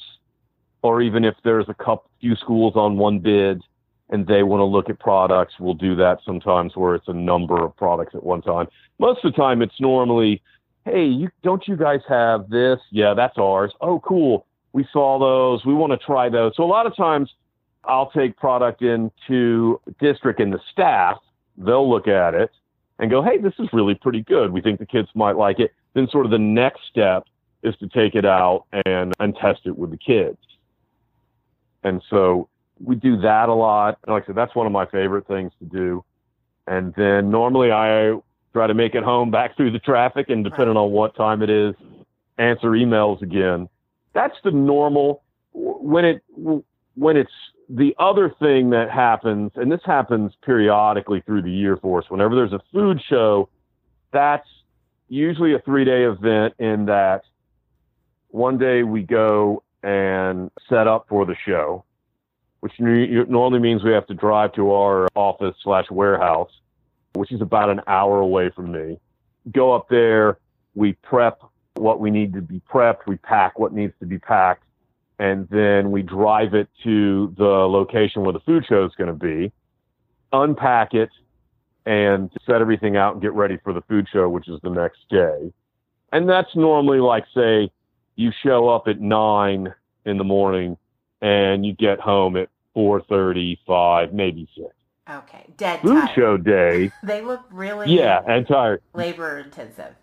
or even if there's a couple few schools on one bid and they want to look at products. We'll do that sometimes where it's a number of products at one time. Most of the time, it's normally, hey, you don't you guys have this? Yeah, that's ours. Oh, cool we saw those. We want to try those. So a lot of times I'll take product into district and the staff, they'll look at it and go, hey, this is really pretty good. We think the kids might like it. Then sort of the next step is to take it out and, and test it with the kids. And so we do that a lot. And like I said, that's one of my favorite things to do. And then normally I try to make it home back through the traffic and depending on what time it is, answer emails again that's the normal when it when it's the other thing that happens, and this happens periodically through the year for us. Whenever there's a food show, that's usually a three day event. In that one day we go and set up for the show, which normally means we have to drive to our office slash warehouse, which is about an hour away from me. Go up there, we prep what we need to be prepped, we pack what needs to be packed, and then we drive it to the location where the food show is going to be, unpack it, and set everything out and get ready for the food show, which is the next day. And that's normally like, say, you show up at nine in the morning and you get home at four thirty-five, maybe six. Okay, dead food tired. show day. they look really yeah, and tired, labor intensive.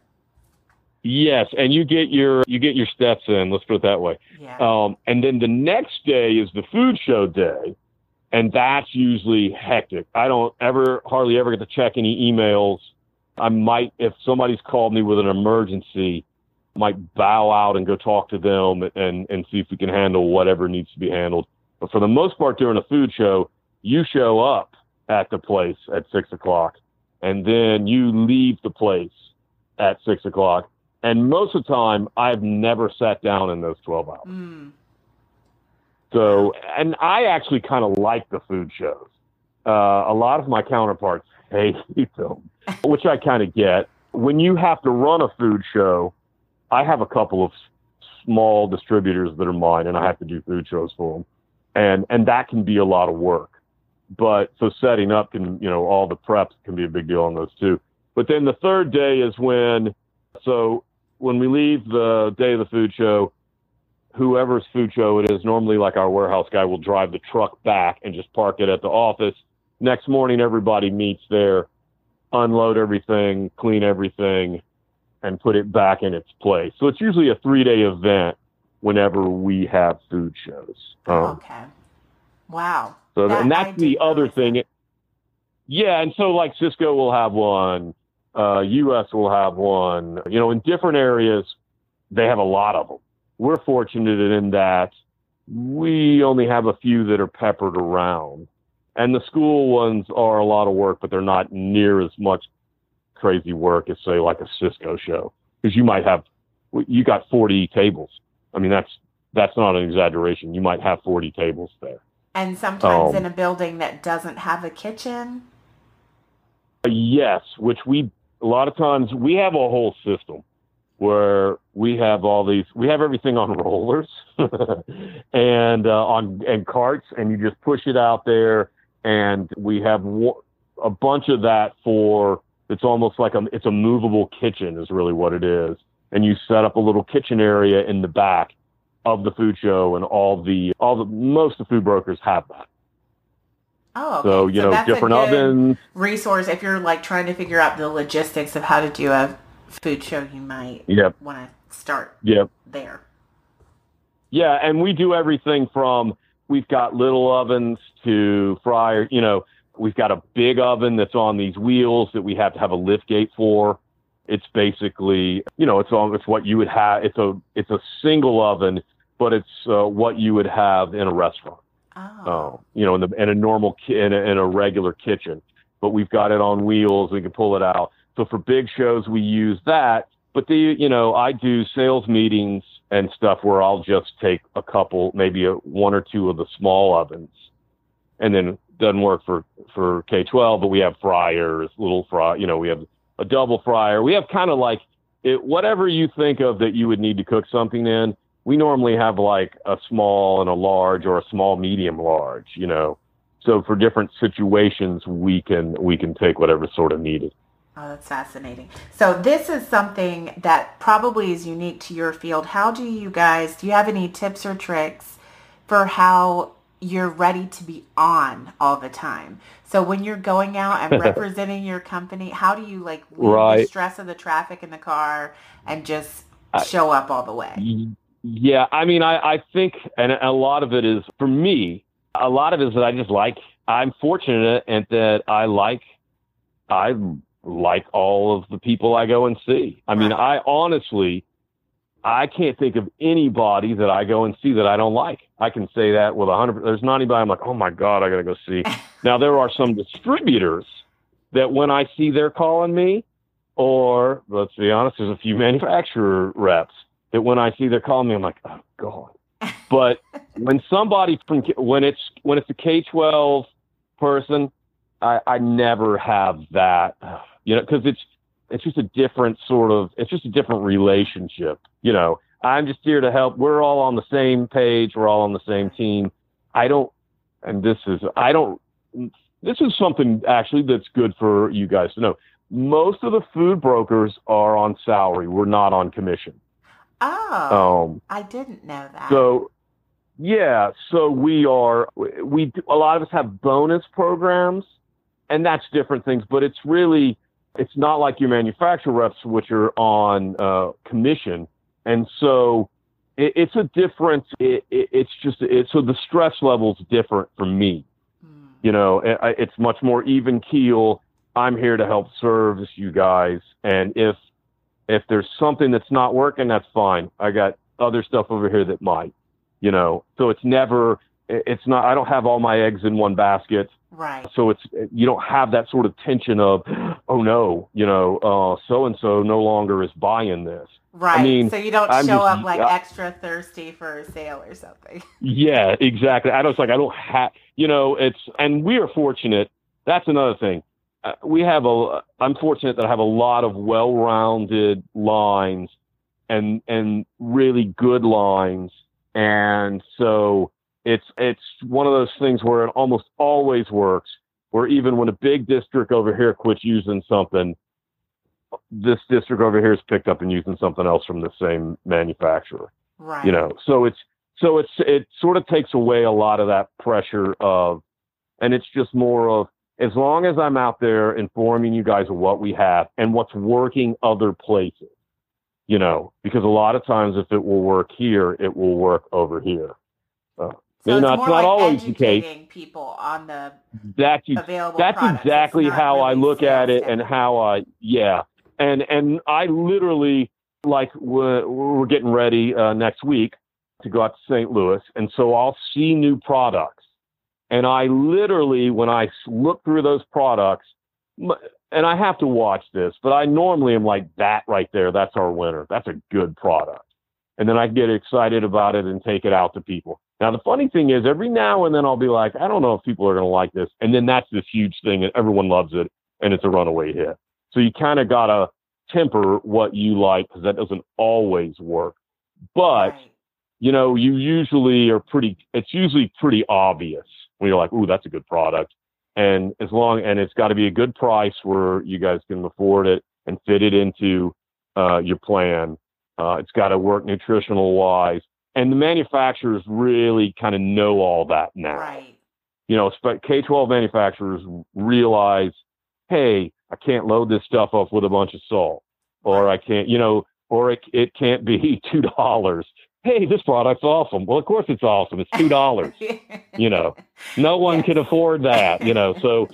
Yes, and you get your you get your steps in. Let's put it that way. Yeah. Um, and then the next day is the food show day, and that's usually hectic. I don't ever hardly ever get to check any emails. I might if somebody's called me with an emergency, might bow out and go talk to them and and see if we can handle whatever needs to be handled. But for the most part, during a food show, you show up at the place at six o'clock, and then you leave the place at six o'clock and most of the time, I've never sat down in those 12 hours. Mm. So, and I actually kind of like the food shows. Uh, a lot of my counterparts hate them, which I kind of get. When you have to run a food show, I have a couple of small distributors that are mine, and I have to do food shows for them, and and that can be a lot of work. But so setting up can, you know, all the preps can be a big deal on those too. But then the third day is when, so when we leave the day of the food show, whoever's food show it is, normally like our warehouse guy will drive the truck back and just park it at the office. Next morning, everybody meets there, unload everything, clean everything, and put it back in its place. So it's usually a three day event whenever we have food shows. Um, okay. Wow. So that, and that's the other thing. It, yeah, and so like Sysco will have one, uh, U.S. will have one. You know, in different areas, they have a lot of them. We're fortunate in that we only have a few that are peppered around. And the school ones are a lot of work, but they're not near as much crazy work as, say, like a Sysco show. Because you might have, you got 40 tables. I mean, that's that's not an exaggeration. You might have 40 tables there. And sometimes um, in a building that doesn't have a kitchen? Yes, which we a lot of times we have a whole system. where we have all these, we have everything on rollers and uh, on and carts, and you just push it out there, and we have a bunch of that for. It's almost like a, it's a movable kitchen is really what it is, and you set up a little kitchen area in the back of the food show, and all the all the most of the food brokers have that. Oh, okay. so you so know different ovens. Resource if you're like trying to figure out the logistics of how to do a food show, you might yep. want to start yep. there. Yeah, and we do everything from we've got little ovens to fryer. You know, we've got a big oven that's on these wheels that we have to have a lift gate for. It's basically, you know, it's on. It's what you would have. It's a it's a single oven, but it's uh, what you would have in a restaurant. Oh. Uh, you know, in, the, in a normal ki- in, a, in a regular kitchen, but we've got it on wheels. We can pull it out. So for big shows, we use that. But the you know, I do sales meetings and stuff where I'll just take a couple, maybe a, one or two of the small ovens, and then doesn't work for for K12. But we have fryers, little fry. You know, we have a double fryer. We have kind of like it, whatever you think of that you would need to cook something in. We normally have like a small and a large or a small medium large. You know, so for different situations we can we can take whatever sort of needed. Oh, that's fascinating. So this is something that probably is unique to your field. How do you guys, do you have any tips or tricks for how you're ready to be on all the time? So when you're going out and representing your company, how do you like right. the stress of the traffic in the car and just show up all the way? Yeah, I mean, I, I think, and a lot of it is for me, a lot of it is that I just like, I'm fortunate and that I like, I like all of the people I go and see. I mean, I honestly, I can't think of anybody that I go and see that I don't like. I can say that with a hundred. There's not anybody I'm like, oh my god, I gotta go see. now there are some distributors that when I see they're calling me, or let's be honest, there's a few manufacturer reps that when I see they're calling me, I'm like, oh god. But when somebody from when it's when it's a K12 person, I, I never have that you know, because it's it's just a different sort of it's just a different relationship. You know, I'm just here to help. We're all on the same page. We're all on the same team. I don't, and this is I don't. This is something actually that's good for you guys to know. Most of the food brokers are on salary. We're not on commission. Oh, um, I didn't know that. So, yeah, so we are. We a lot of us have bonus programs, and that's different things. But it's really it's not like your manufacturer reps, which are on uh, commission. And so it, it's a different, it, it, it's just, it so the stress level is different for me. Mm. You know, it's much more even keel. I'm here to help service you guys. And if, if there's something that's not working, that's fine. I got other stuff over here that might, you know, so it's never, it's not, I don't have all my eggs in one basket. Right. So it's you don't have that sort of tension of, oh no, you know, so and so no longer is buying this. Right. I mean, so you don't I'm show just, up like extra thirsty for a sale or something. Yeah, exactly. I was like, I don't have, you know, it's, and we are fortunate. That's another thing. Uh, we have a, I'm fortunate that I have a lot of well-rounded lines and, and really good lines. And so it's it's one of those things where it almost always works. Where even when a big district over here quits using something, this district over here is picked up and using something else from the same manufacturer. Right. You know, so it's so it's it sort of takes away a lot of that pressure of, and it's just more of as long as I'm out there informing you guys of what we have and what's working other places, you know, because a lot of times if it will work here, it will work over here. Uh, so it's not, more not like always the case. People on the that's available. That's products. exactly how really I look at it, and how I yeah, and and I literally like we're, we're getting ready uh, next week to go out to St. Louis, and so I'll see new products, and I literally when I look through those products, and I have to watch this, but I normally am like that right there. That's our winner. That's a good product, and then I get excited about it and take it out to people now, the funny thing is, every now and then I'll be like, I don't know if people are going to like this. And then that's this huge thing and everyone loves it and it's a runaway hit. So you kind of got to temper what you like because that doesn't always work. But Right. you know, you usually are pretty. It's usually pretty obvious when you're like, "Ooh, that's a good product," and as long and it's got to be a good price where you guys can afford it and fit it into uh, your plan. Uh, it's got to work nutritional wise, and the manufacturers really kind of know all that now Right. you know, K 12 manufacturers realize, hey, I can't load this stuff up with a bunch of salt, or I can't, you know, or it, it can't be $2. Hey, this product's awesome. Well, of course it's awesome. It's $2. you know, no one Yes. can afford that, you know, so,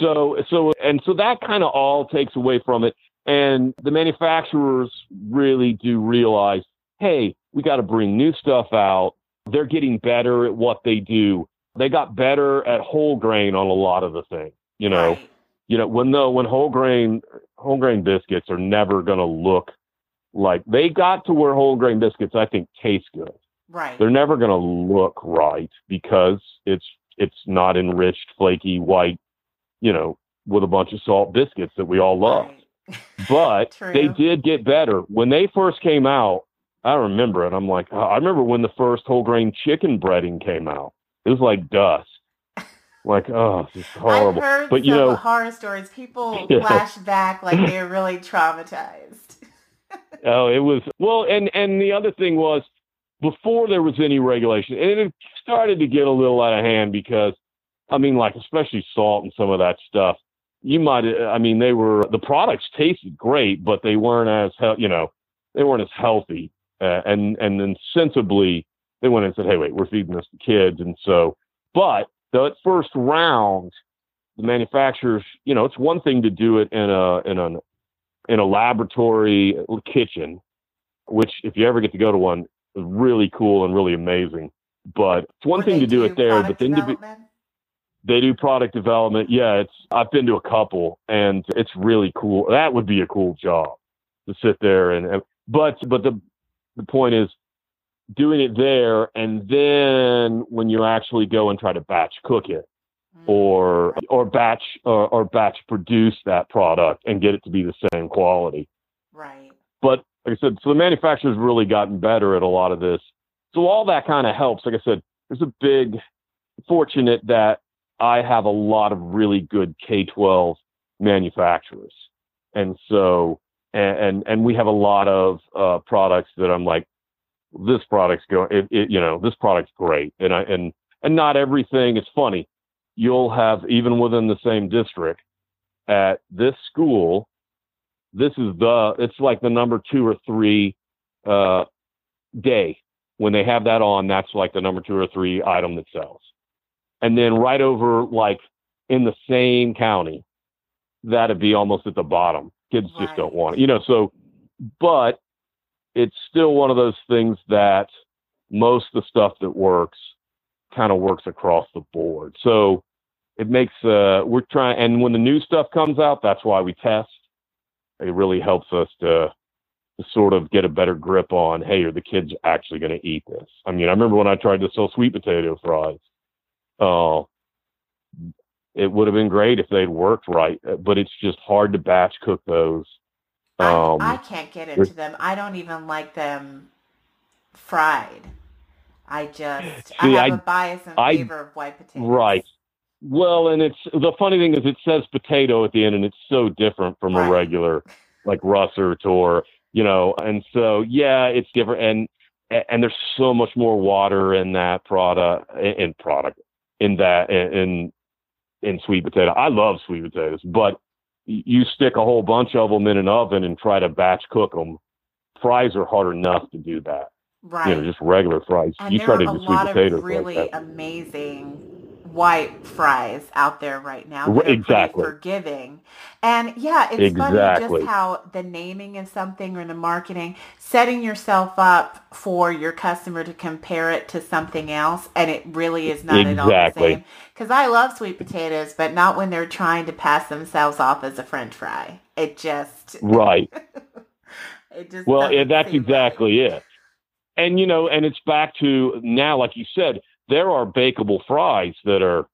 so, so, and so that kind of all takes away from it. And the manufacturers really do realize, hey, we got to bring new stuff out. They're getting better at what they do they got better at whole grain on a lot of the things. You know, Right. you know when the when whole grain whole grain biscuits are never going to look like they got to where whole grain biscuits I think taste good. Right. They're never going to look right because it's it's not enriched flaky white, you know, with a bunch of salt biscuits that we all love. Right. But they did get better when they first came out. I remember it. I'm like, oh, I remember when the first whole grain chicken breading came out. It was like dust. Like, oh, this is horrible. I've heard But you know, horror stories. People Yeah. flash back like they're really traumatized. Oh, it was well, and and the other thing was before there was any regulation, and it started to get a little out of hand because, I mean, like especially salt and some of that stuff. You might, I mean, they were the products tasted great, but they weren't as hel- you know, they weren't as healthy, uh, and and then sensibly they went and said, hey, wait, we're feeding this to kids, and so, but the first round, the manufacturers, you know, it's one thing to do it in a in an in a laboratory kitchen, which if you ever get to go to one, is really cool and really amazing. But it's one thing to do it there, but then to be, they do product development. Yeah, it's I've been to a couple, and it's really cool. That would be a cool job to sit there and. and but but the the point is doing it there, and then when you actually go and try to batch cook it. Or or batch or, or batch produce that product and get it to be the same quality. right. But like I said, so the manufacturer's really gotten better at a lot of this. So all that kind of helps. Like I said, there's a big fortunate that I have a lot of really good K-12 manufacturers, and so and and, and we have a lot of uh, products that I'm like, this product's going, it, it, you know, this product's great, and I and and not everything. is funny. You'll have even within the same district at this school this is the it's like the number two or three uh, day. When they have that on that's like the number two or three item that sells. And then right over like in the same county that'd be almost at the bottom. Kids just don't want it you know so but it's still one of those things that most of the stuff that works kind of works across the board so it makes uh we're trying and when the new stuff comes out that's why we test it really helps us to, to sort of get a better grip on, hey, are the kids actually going to eat this? I mean, I remember when I tried to sell sweet potato fries. Uh, it would have been great if they'd worked right, but it's just hard to batch cook those. Um, I, I can't get into them. I don't even like them fried. I just I have I- a bias in I- favor of white potatoes. Right. Well, and it's the funny thing is it says potato at the end, and it's so different from Right. a regular like russet or you know, and so yeah, it's different, and and there's so much more water in that product in product in that in in sweet potato. I love sweet potatoes, but you stick a whole bunch of them in an oven and try to batch cook them. Fries are hard enough to do that. Right. You know, just regular fries. and you try to a do sweet of really amazing white fries out there right now. Are exactly. forgiving. And yeah, it's funny just how the naming of something or the marketing, setting yourself up for your customer to compare it to something else, and it really is not at all the same. Because I love sweet potatoes, but not when they're trying to pass themselves off as a French fry. It just, Right. it just. Well, yeah, that's seem right. exactly it. And you know, and it's back to now, like you said, there are bakeable fries that are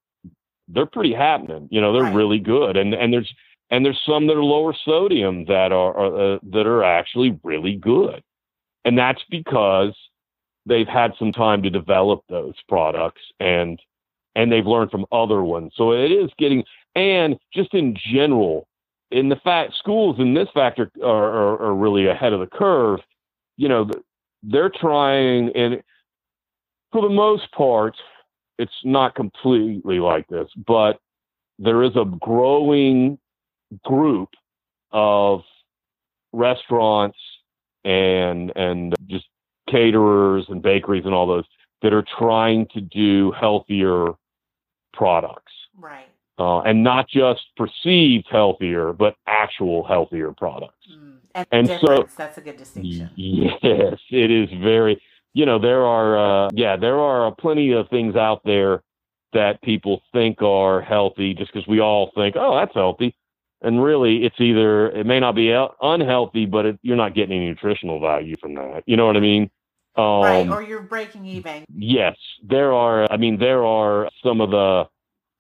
they're pretty happening. You know, they're Right. really good, and and there's and there's some that are lower sodium that are, uh, that are actually really good, and that's because they've had some time to develop those products and and they've learned from other ones. So it is getting and just in general, in the fact schools in this factor are, are, are really ahead of the curve. You know, they're trying and for the most part, it's not completely like this, but there is a growing group of restaurants and and just caterers and bakeries and all those that are trying to do healthier products. Right. Uh, and not just perceived healthier, but actual healthier products. Mm. And, and so that's a good distinction. Yes, it is very. You know, there are uh, yeah, there are plenty of things out there that people think are healthy just because we all think, oh, that's healthy. And really, it's either, it may not be unhealthy, but it, you're not getting any nutritional value from that. You know what I mean? Um, right, or you're breaking even. Yes, there are. I mean, there are some of the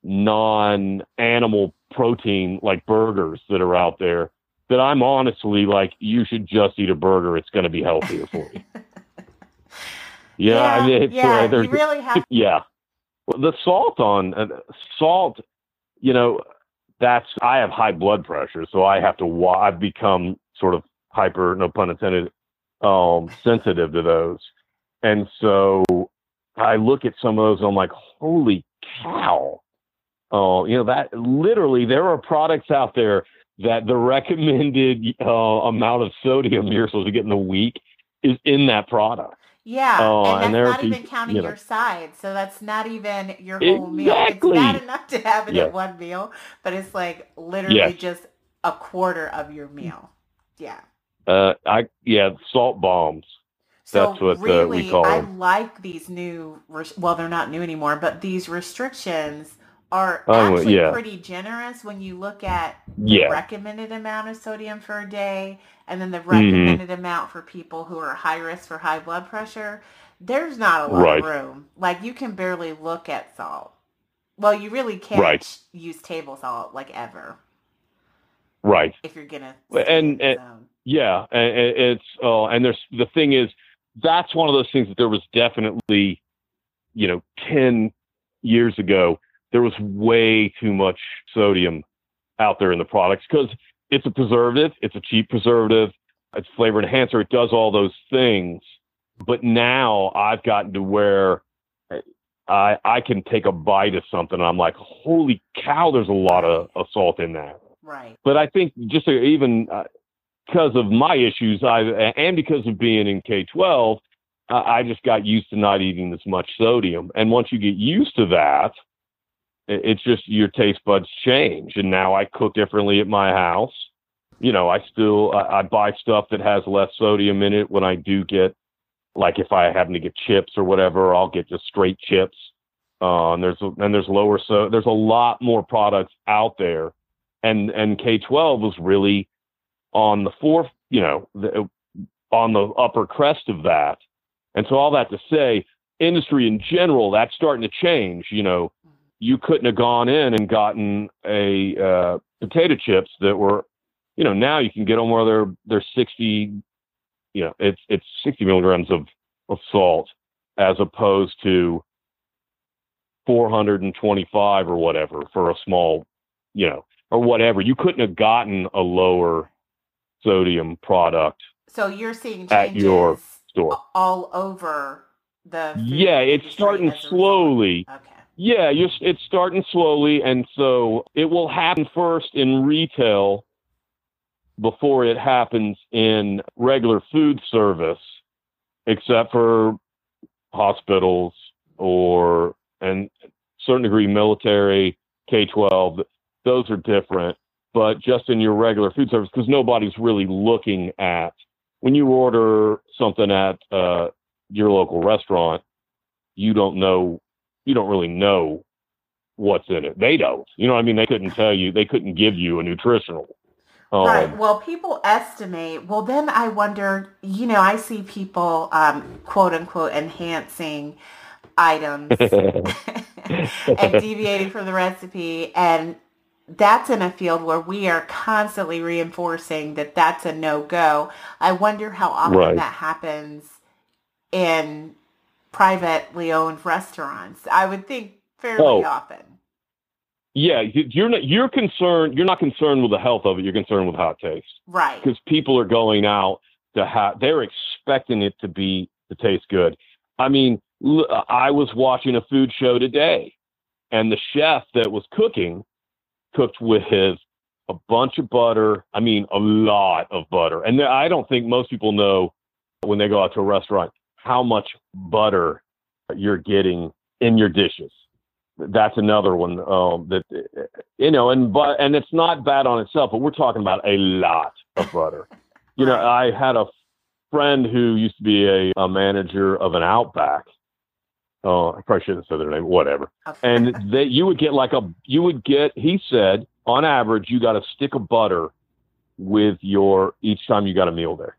non-animal protein like burgers that are out there that I'm honestly like, you should just eat a burger. It's going to be healthier for you. yeah, yeah, I mean, yeah, uh, you really have. Yeah, well, the salt on uh, salt, you know, that's I have high blood pressure, so I have to. I've become sort of hyper, no pun intended, um, sensitive to those. And so I look at some of those and I'm like, holy cow. Oh, you know, that literally there are products out there that the recommended uh, amount of sodium you're supposed to get in a week is in that product. Yeah, uh, and that's and not even counting you know, your side. So that's not even your whole exactly. meal. It's not enough to have it yeah. at one meal, but it's like literally yes. just a quarter of your meal. Yeah. Uh, I yeah, salt bombs. So That's what really, uh, we call I them. like these new. Well, they're not new anymore, but these restrictions are actually yeah. pretty generous when you look at the yeah. recommended amount of sodium for a day and then the mm-hmm. recommended mm-hmm. amount for people who are high risk for high blood pressure. There's not a lot right. of room. Like you can barely look at salt. Well, you really can't right. use table salt like ever. Right. If you're gonna and, and yeah, and it's uh, and there's the thing is that's one of those things that there was definitely, you know, ten years ago there was way too much sodium out there in the products because it's a preservative, it's a cheap preservative, it's flavor enhancer, it does all those things. But now I've gotten to where I I can take a bite of something and I'm like, holy cow, there's a lot of, of salt in that. Right. But I think just even uh, because of my issues, I and because of being in K twelve, I just got used to not eating as much sodium. And once you get used to that, it's just your taste buds change. And now I cook differently at my house. You know, I still I, I buy stuff that has less sodium in it when I do get like if I happen to get chips or whatever, I'll get just straight chips. Uh, and there's and there's lower so there's a lot more products out there, and and K12 was really on the fourth, you know, the, on the upper crest of that. And so all that to say, industry in general, that's starting to change. You know, you couldn't have gone in and gotten a uh, potato chips that were, you know, now you can get them where they're they're 60, you know, it's it's 60 milligrams of of salt as opposed to 425 or whatever for a small, you know, or whatever. You couldn't have gotten a lower sodium product. So you're seeing at your store all over the. Yeah, it's starting slowly. Okay. Yeah, it's starting slowly, and so it will happen first in retail before it happens in regular food service, except for hospitals or and certain degree military, K twelve. Those are different but just in your regular food service because nobody's really looking at when you order something at uh, your local restaurant, you don't know, you don't really know what's in it. They don't. You know what I mean? They couldn't tell you, they couldn't give you a nutritional. Um, right. Well, people estimate. Well, then I wonder, you know, I see people, um, quote unquote, enhancing items and deviating from the recipe. And that's in a field where we are constantly reinforcing that that's a no-go. I wonder how often Right. that happens in privately owned restaurants. I would think fairly Oh. often. Yeah, you- you're not you're concerned. You're not concerned with the health of it. You're concerned with how it tastes Right. because people are going out to have. They're expecting it to be to taste good. I mean, I was watching a food show today, and the chef that was cooking cooked with a bunch of butter. I mean, a lot of butter. And I don't think most people know when they go out to a restaurant how much butter you're getting in your dishes. That's another one um, that you know, and but and it's not bad on itself, but we're talking about a lot of butter. You know, I had a friend who used to be a, a manager of an Outback. Oh, I probably shouldn't say their name. Whatever Okay. and that you would get like a you would get he said on average you got a stick of butter with your each time you got a meal there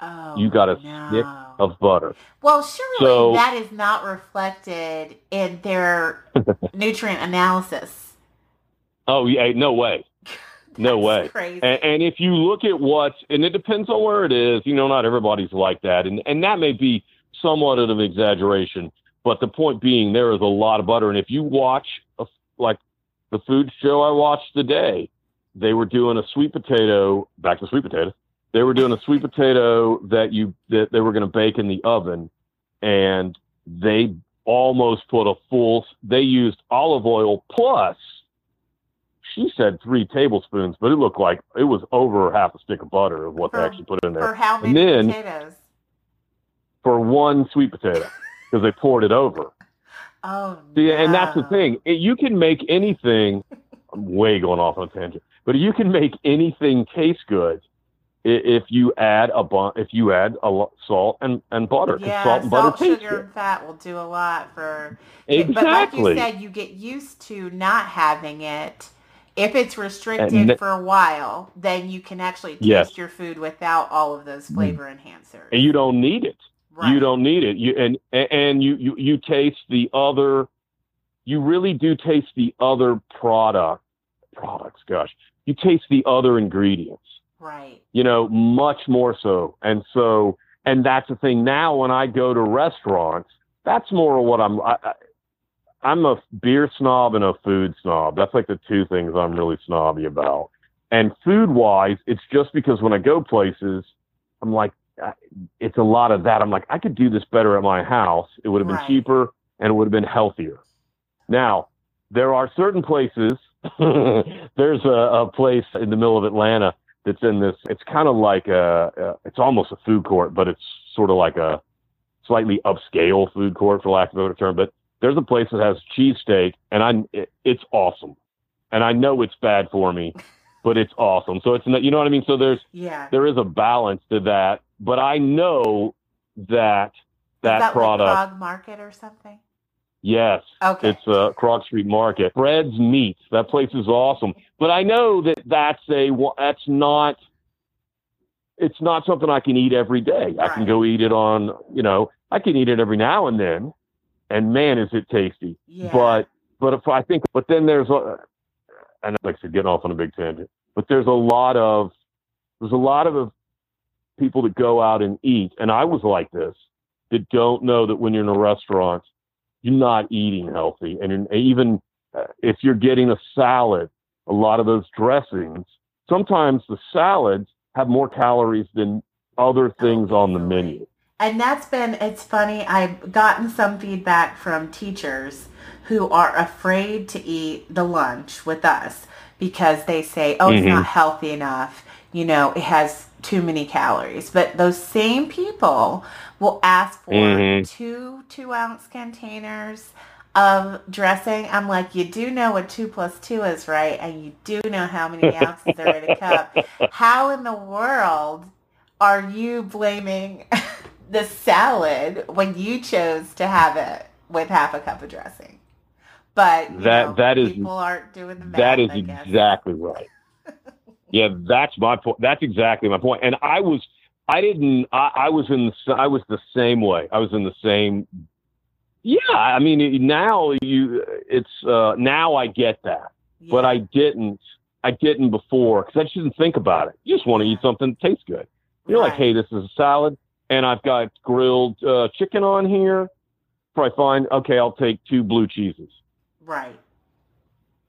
oh, you got a no. stick of butter Well, surely So- that is not reflected in their nutrient analysis. oh yeah no way no way Crazy. and, and if you look at what, and it depends on where it is you know not everybody's like that and and that may be somewhat of an exaggeration but the point being there is a lot of butter and if you watch a, like the food show i watched today they were doing a sweet potato back to sweet potato they were doing a sweet potato that you that they were going to bake in the oven and they almost put a full they used olive oil plus she said three tablespoons but it looked like it was over half a stick of butter of what they actually put in there For how And many then- potatoes? for one sweet potato because they poured it over Oh, See, and that's the thing. It, you can make anything. I'm way going off on a tangent, but you can make anything taste good if you add a bu- if you add a lo- salt and, and butter. Yeah, salt and butter salt, taste sugar, and fat will do a lot for. Exactly. But like you said, you get used to not having it. If it's restricted And for a while, then you can actually taste Yes. your food without all of those mm. flavor enhancers. and you don't need it. Right. You don't need it. You and and you, you you taste the other. You really do taste the other product products. Gosh, you taste the other ingredients. Right. you know, much more so. And so, and that's the thing now when I go to restaurants, that's more of what I'm, I, I, I'm a beer snob and a food snob. That's like the two things I'm really snobby about. And food wise, it's just because when I go places, I'm like, I- it's a lot of that. I'm like, I could do this better at my house. It would have been Right. cheaper and it would have been healthier. Now, there are certain places. there's a, a place in the middle of Atlanta that's in this. It's kind of like a, a. It's almost a food court, but it's sort of like a slightly upscale food court, for lack of a better term. But there's a place that has cheesesteak, and I. It, it's awesome, and I know it's bad for me, but it's awesome. So it's not- you know what I mean. So there's Yeah. there is a balance to that, but I know that that, that product. like Frog Market or something? Yes, Okay. it's uh, Krog Street Market. Fred's Meats. That place is awesome. But I know that that's a that's not it's not something I can eat every day. I can go eat it on, you know, I can eat it every now and then. And man, is it tasty. yeah. But but if I think but then there's a and like I said, getting off on a big tangent. But there's a lot of there's a lot of people that go out and eat, and I was like this, that don't know that when you're in a restaurant, you're not eating healthy. And in, even uh, if you're getting a salad, a lot of those dressings, sometimes the salads have more calories than other things on the menu. And that's been, it's funny, I've gotten some feedback from teachers who are afraid to eat the lunch with us because they say, oh, it's Mhm. not healthy enough. You know, it has too many calories. But those same people will ask for Mhm. two two ounce containers of dressing. I'm like, you do know what two plus two is, right? And you do know how many ounces are in a cup. How in the world are you blaming the salad when you chose to have it with half a cup of dressing? But That- know, that is- people aren't doing the math. That is exactly right. yeah, that's my point. That's exactly my point. And I was, I didn't, I, I was in, the, I was the same way. I was in the same. Yeah, I mean, now you, it's uh, now I get that. yeah. but I didn't. I didn't before because I just didn't think about it. You just want to eat something that tastes good. You're right. like, hey, this is a salad, and I've got grilled uh, chicken on here. Probably fine. Okay, I'll take two blue cheeses. Right.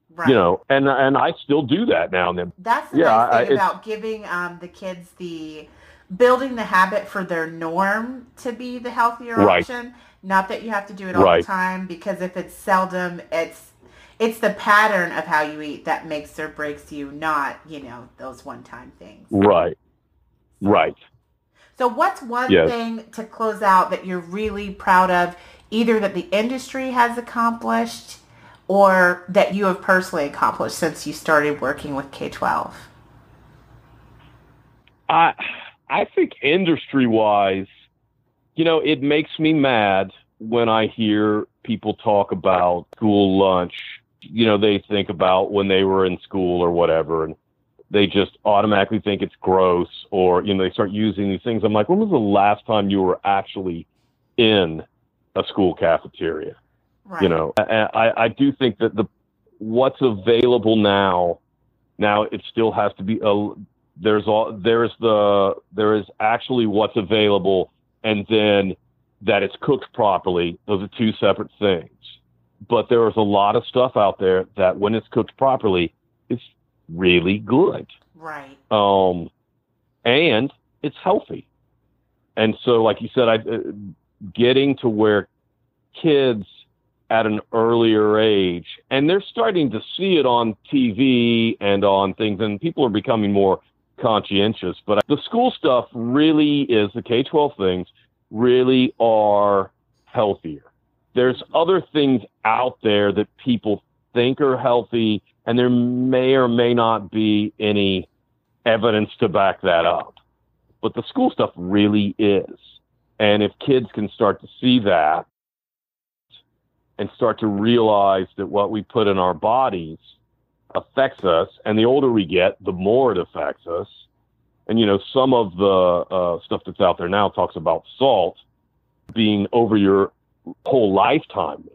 Right. You know, and and I still do that now and then. That's the yeah, nice thing I, about giving um, the kids the building the habit for their norm to be the healthier right. option. Not that you have to do it all right. the time, because if it's seldom, it's it's the pattern of how you eat that makes or breaks you, not you know those one time things. Right. Right. So, what's one yes. thing to close out that you're really proud of, either that the industry has accomplished or that you have personally accomplished since you started working with K-12? I I think industry wise, you know, it makes me mad when I hear people talk about school lunch. You know, they think about when they were in school or whatever, and they just automatically think it's gross, or you know, they start using these things. I'm like, when was the last time you were actually in a school cafeteria? Right. You know, I, I do think that the what's available now, now it still has to be a there's all there's the there is actually what's available, and then that it's cooked properly. Those are two separate things. But there is a lot of stuff out there that when it's cooked properly, it's really good. Right. Um, and it's healthy. And so, like you said, I uh, getting to where kids at an earlier age, and they're starting to see it on TV and on things, and people are becoming more conscientious. But the school stuff really is the K 12 things really are healthier. There's other things out there that people think are healthy, and there may or may not be any evidence to back that up. But the school stuff really is. And if kids can start to see that, and start to realize that what we put in our bodies affects us. And the older we get, the more it affects us. And, you know, some of the uh, stuff that's out there now talks about salt being over your whole lifetime.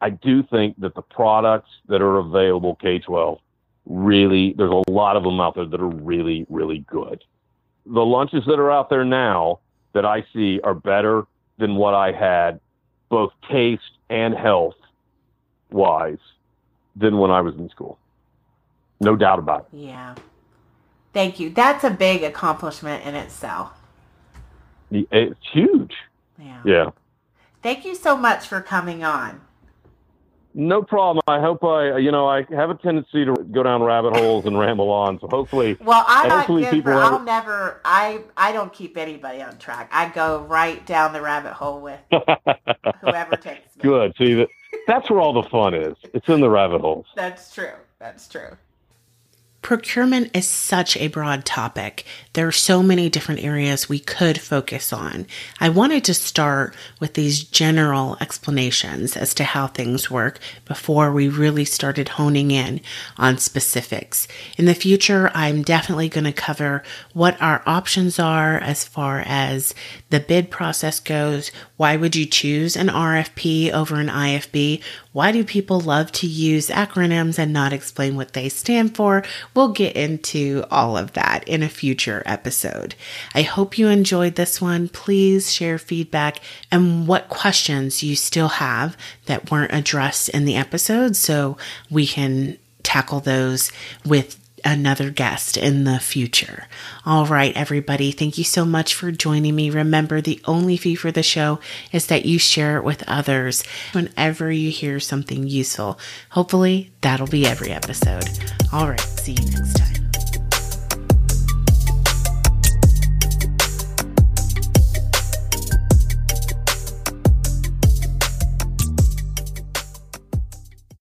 I do think that the products that are available K 12 really, there's a lot of them out there that are really, really good. The lunches that are out there now that I see are better than what I had both taste and health wise than when I was in school. No doubt about it. Yeah. Thank you. That's a big accomplishment in itself. It's huge. Yeah. Yeah. Thank you so much for coming on. No problem. I hope I, you know, I have a tendency to go down rabbit holes and ramble on. So hopefully, well, I'm hopefully not Denver. I'll never. I I don't keep anybody on track. I go right down the rabbit hole with whoever takes me. Good. See that. That's where all the fun is. It's in the rabbit holes. That's true. That's true. Procurement is such a broad topic. There are so many different areas we could focus on. I wanted to start with these general explanations as to how things work before we really started honing in on specifics. In the future, I'm definitely going to cover what our options are as far as the bid process goes. Why would you choose an RFP over an IFB? Why do people love to use acronyms and not explain what they stand for? We'll get into all of that in a future episode. I hope you enjoyed this one. Please share feedback and what questions you still have that weren't addressed in the episode so we can tackle those with another guest in the future. All right, everybody, thank you so much for joining me. Remember, the only fee for the show is that you share it with others whenever you hear something useful. Hopefully, that'll be every episode. All right, see you next time.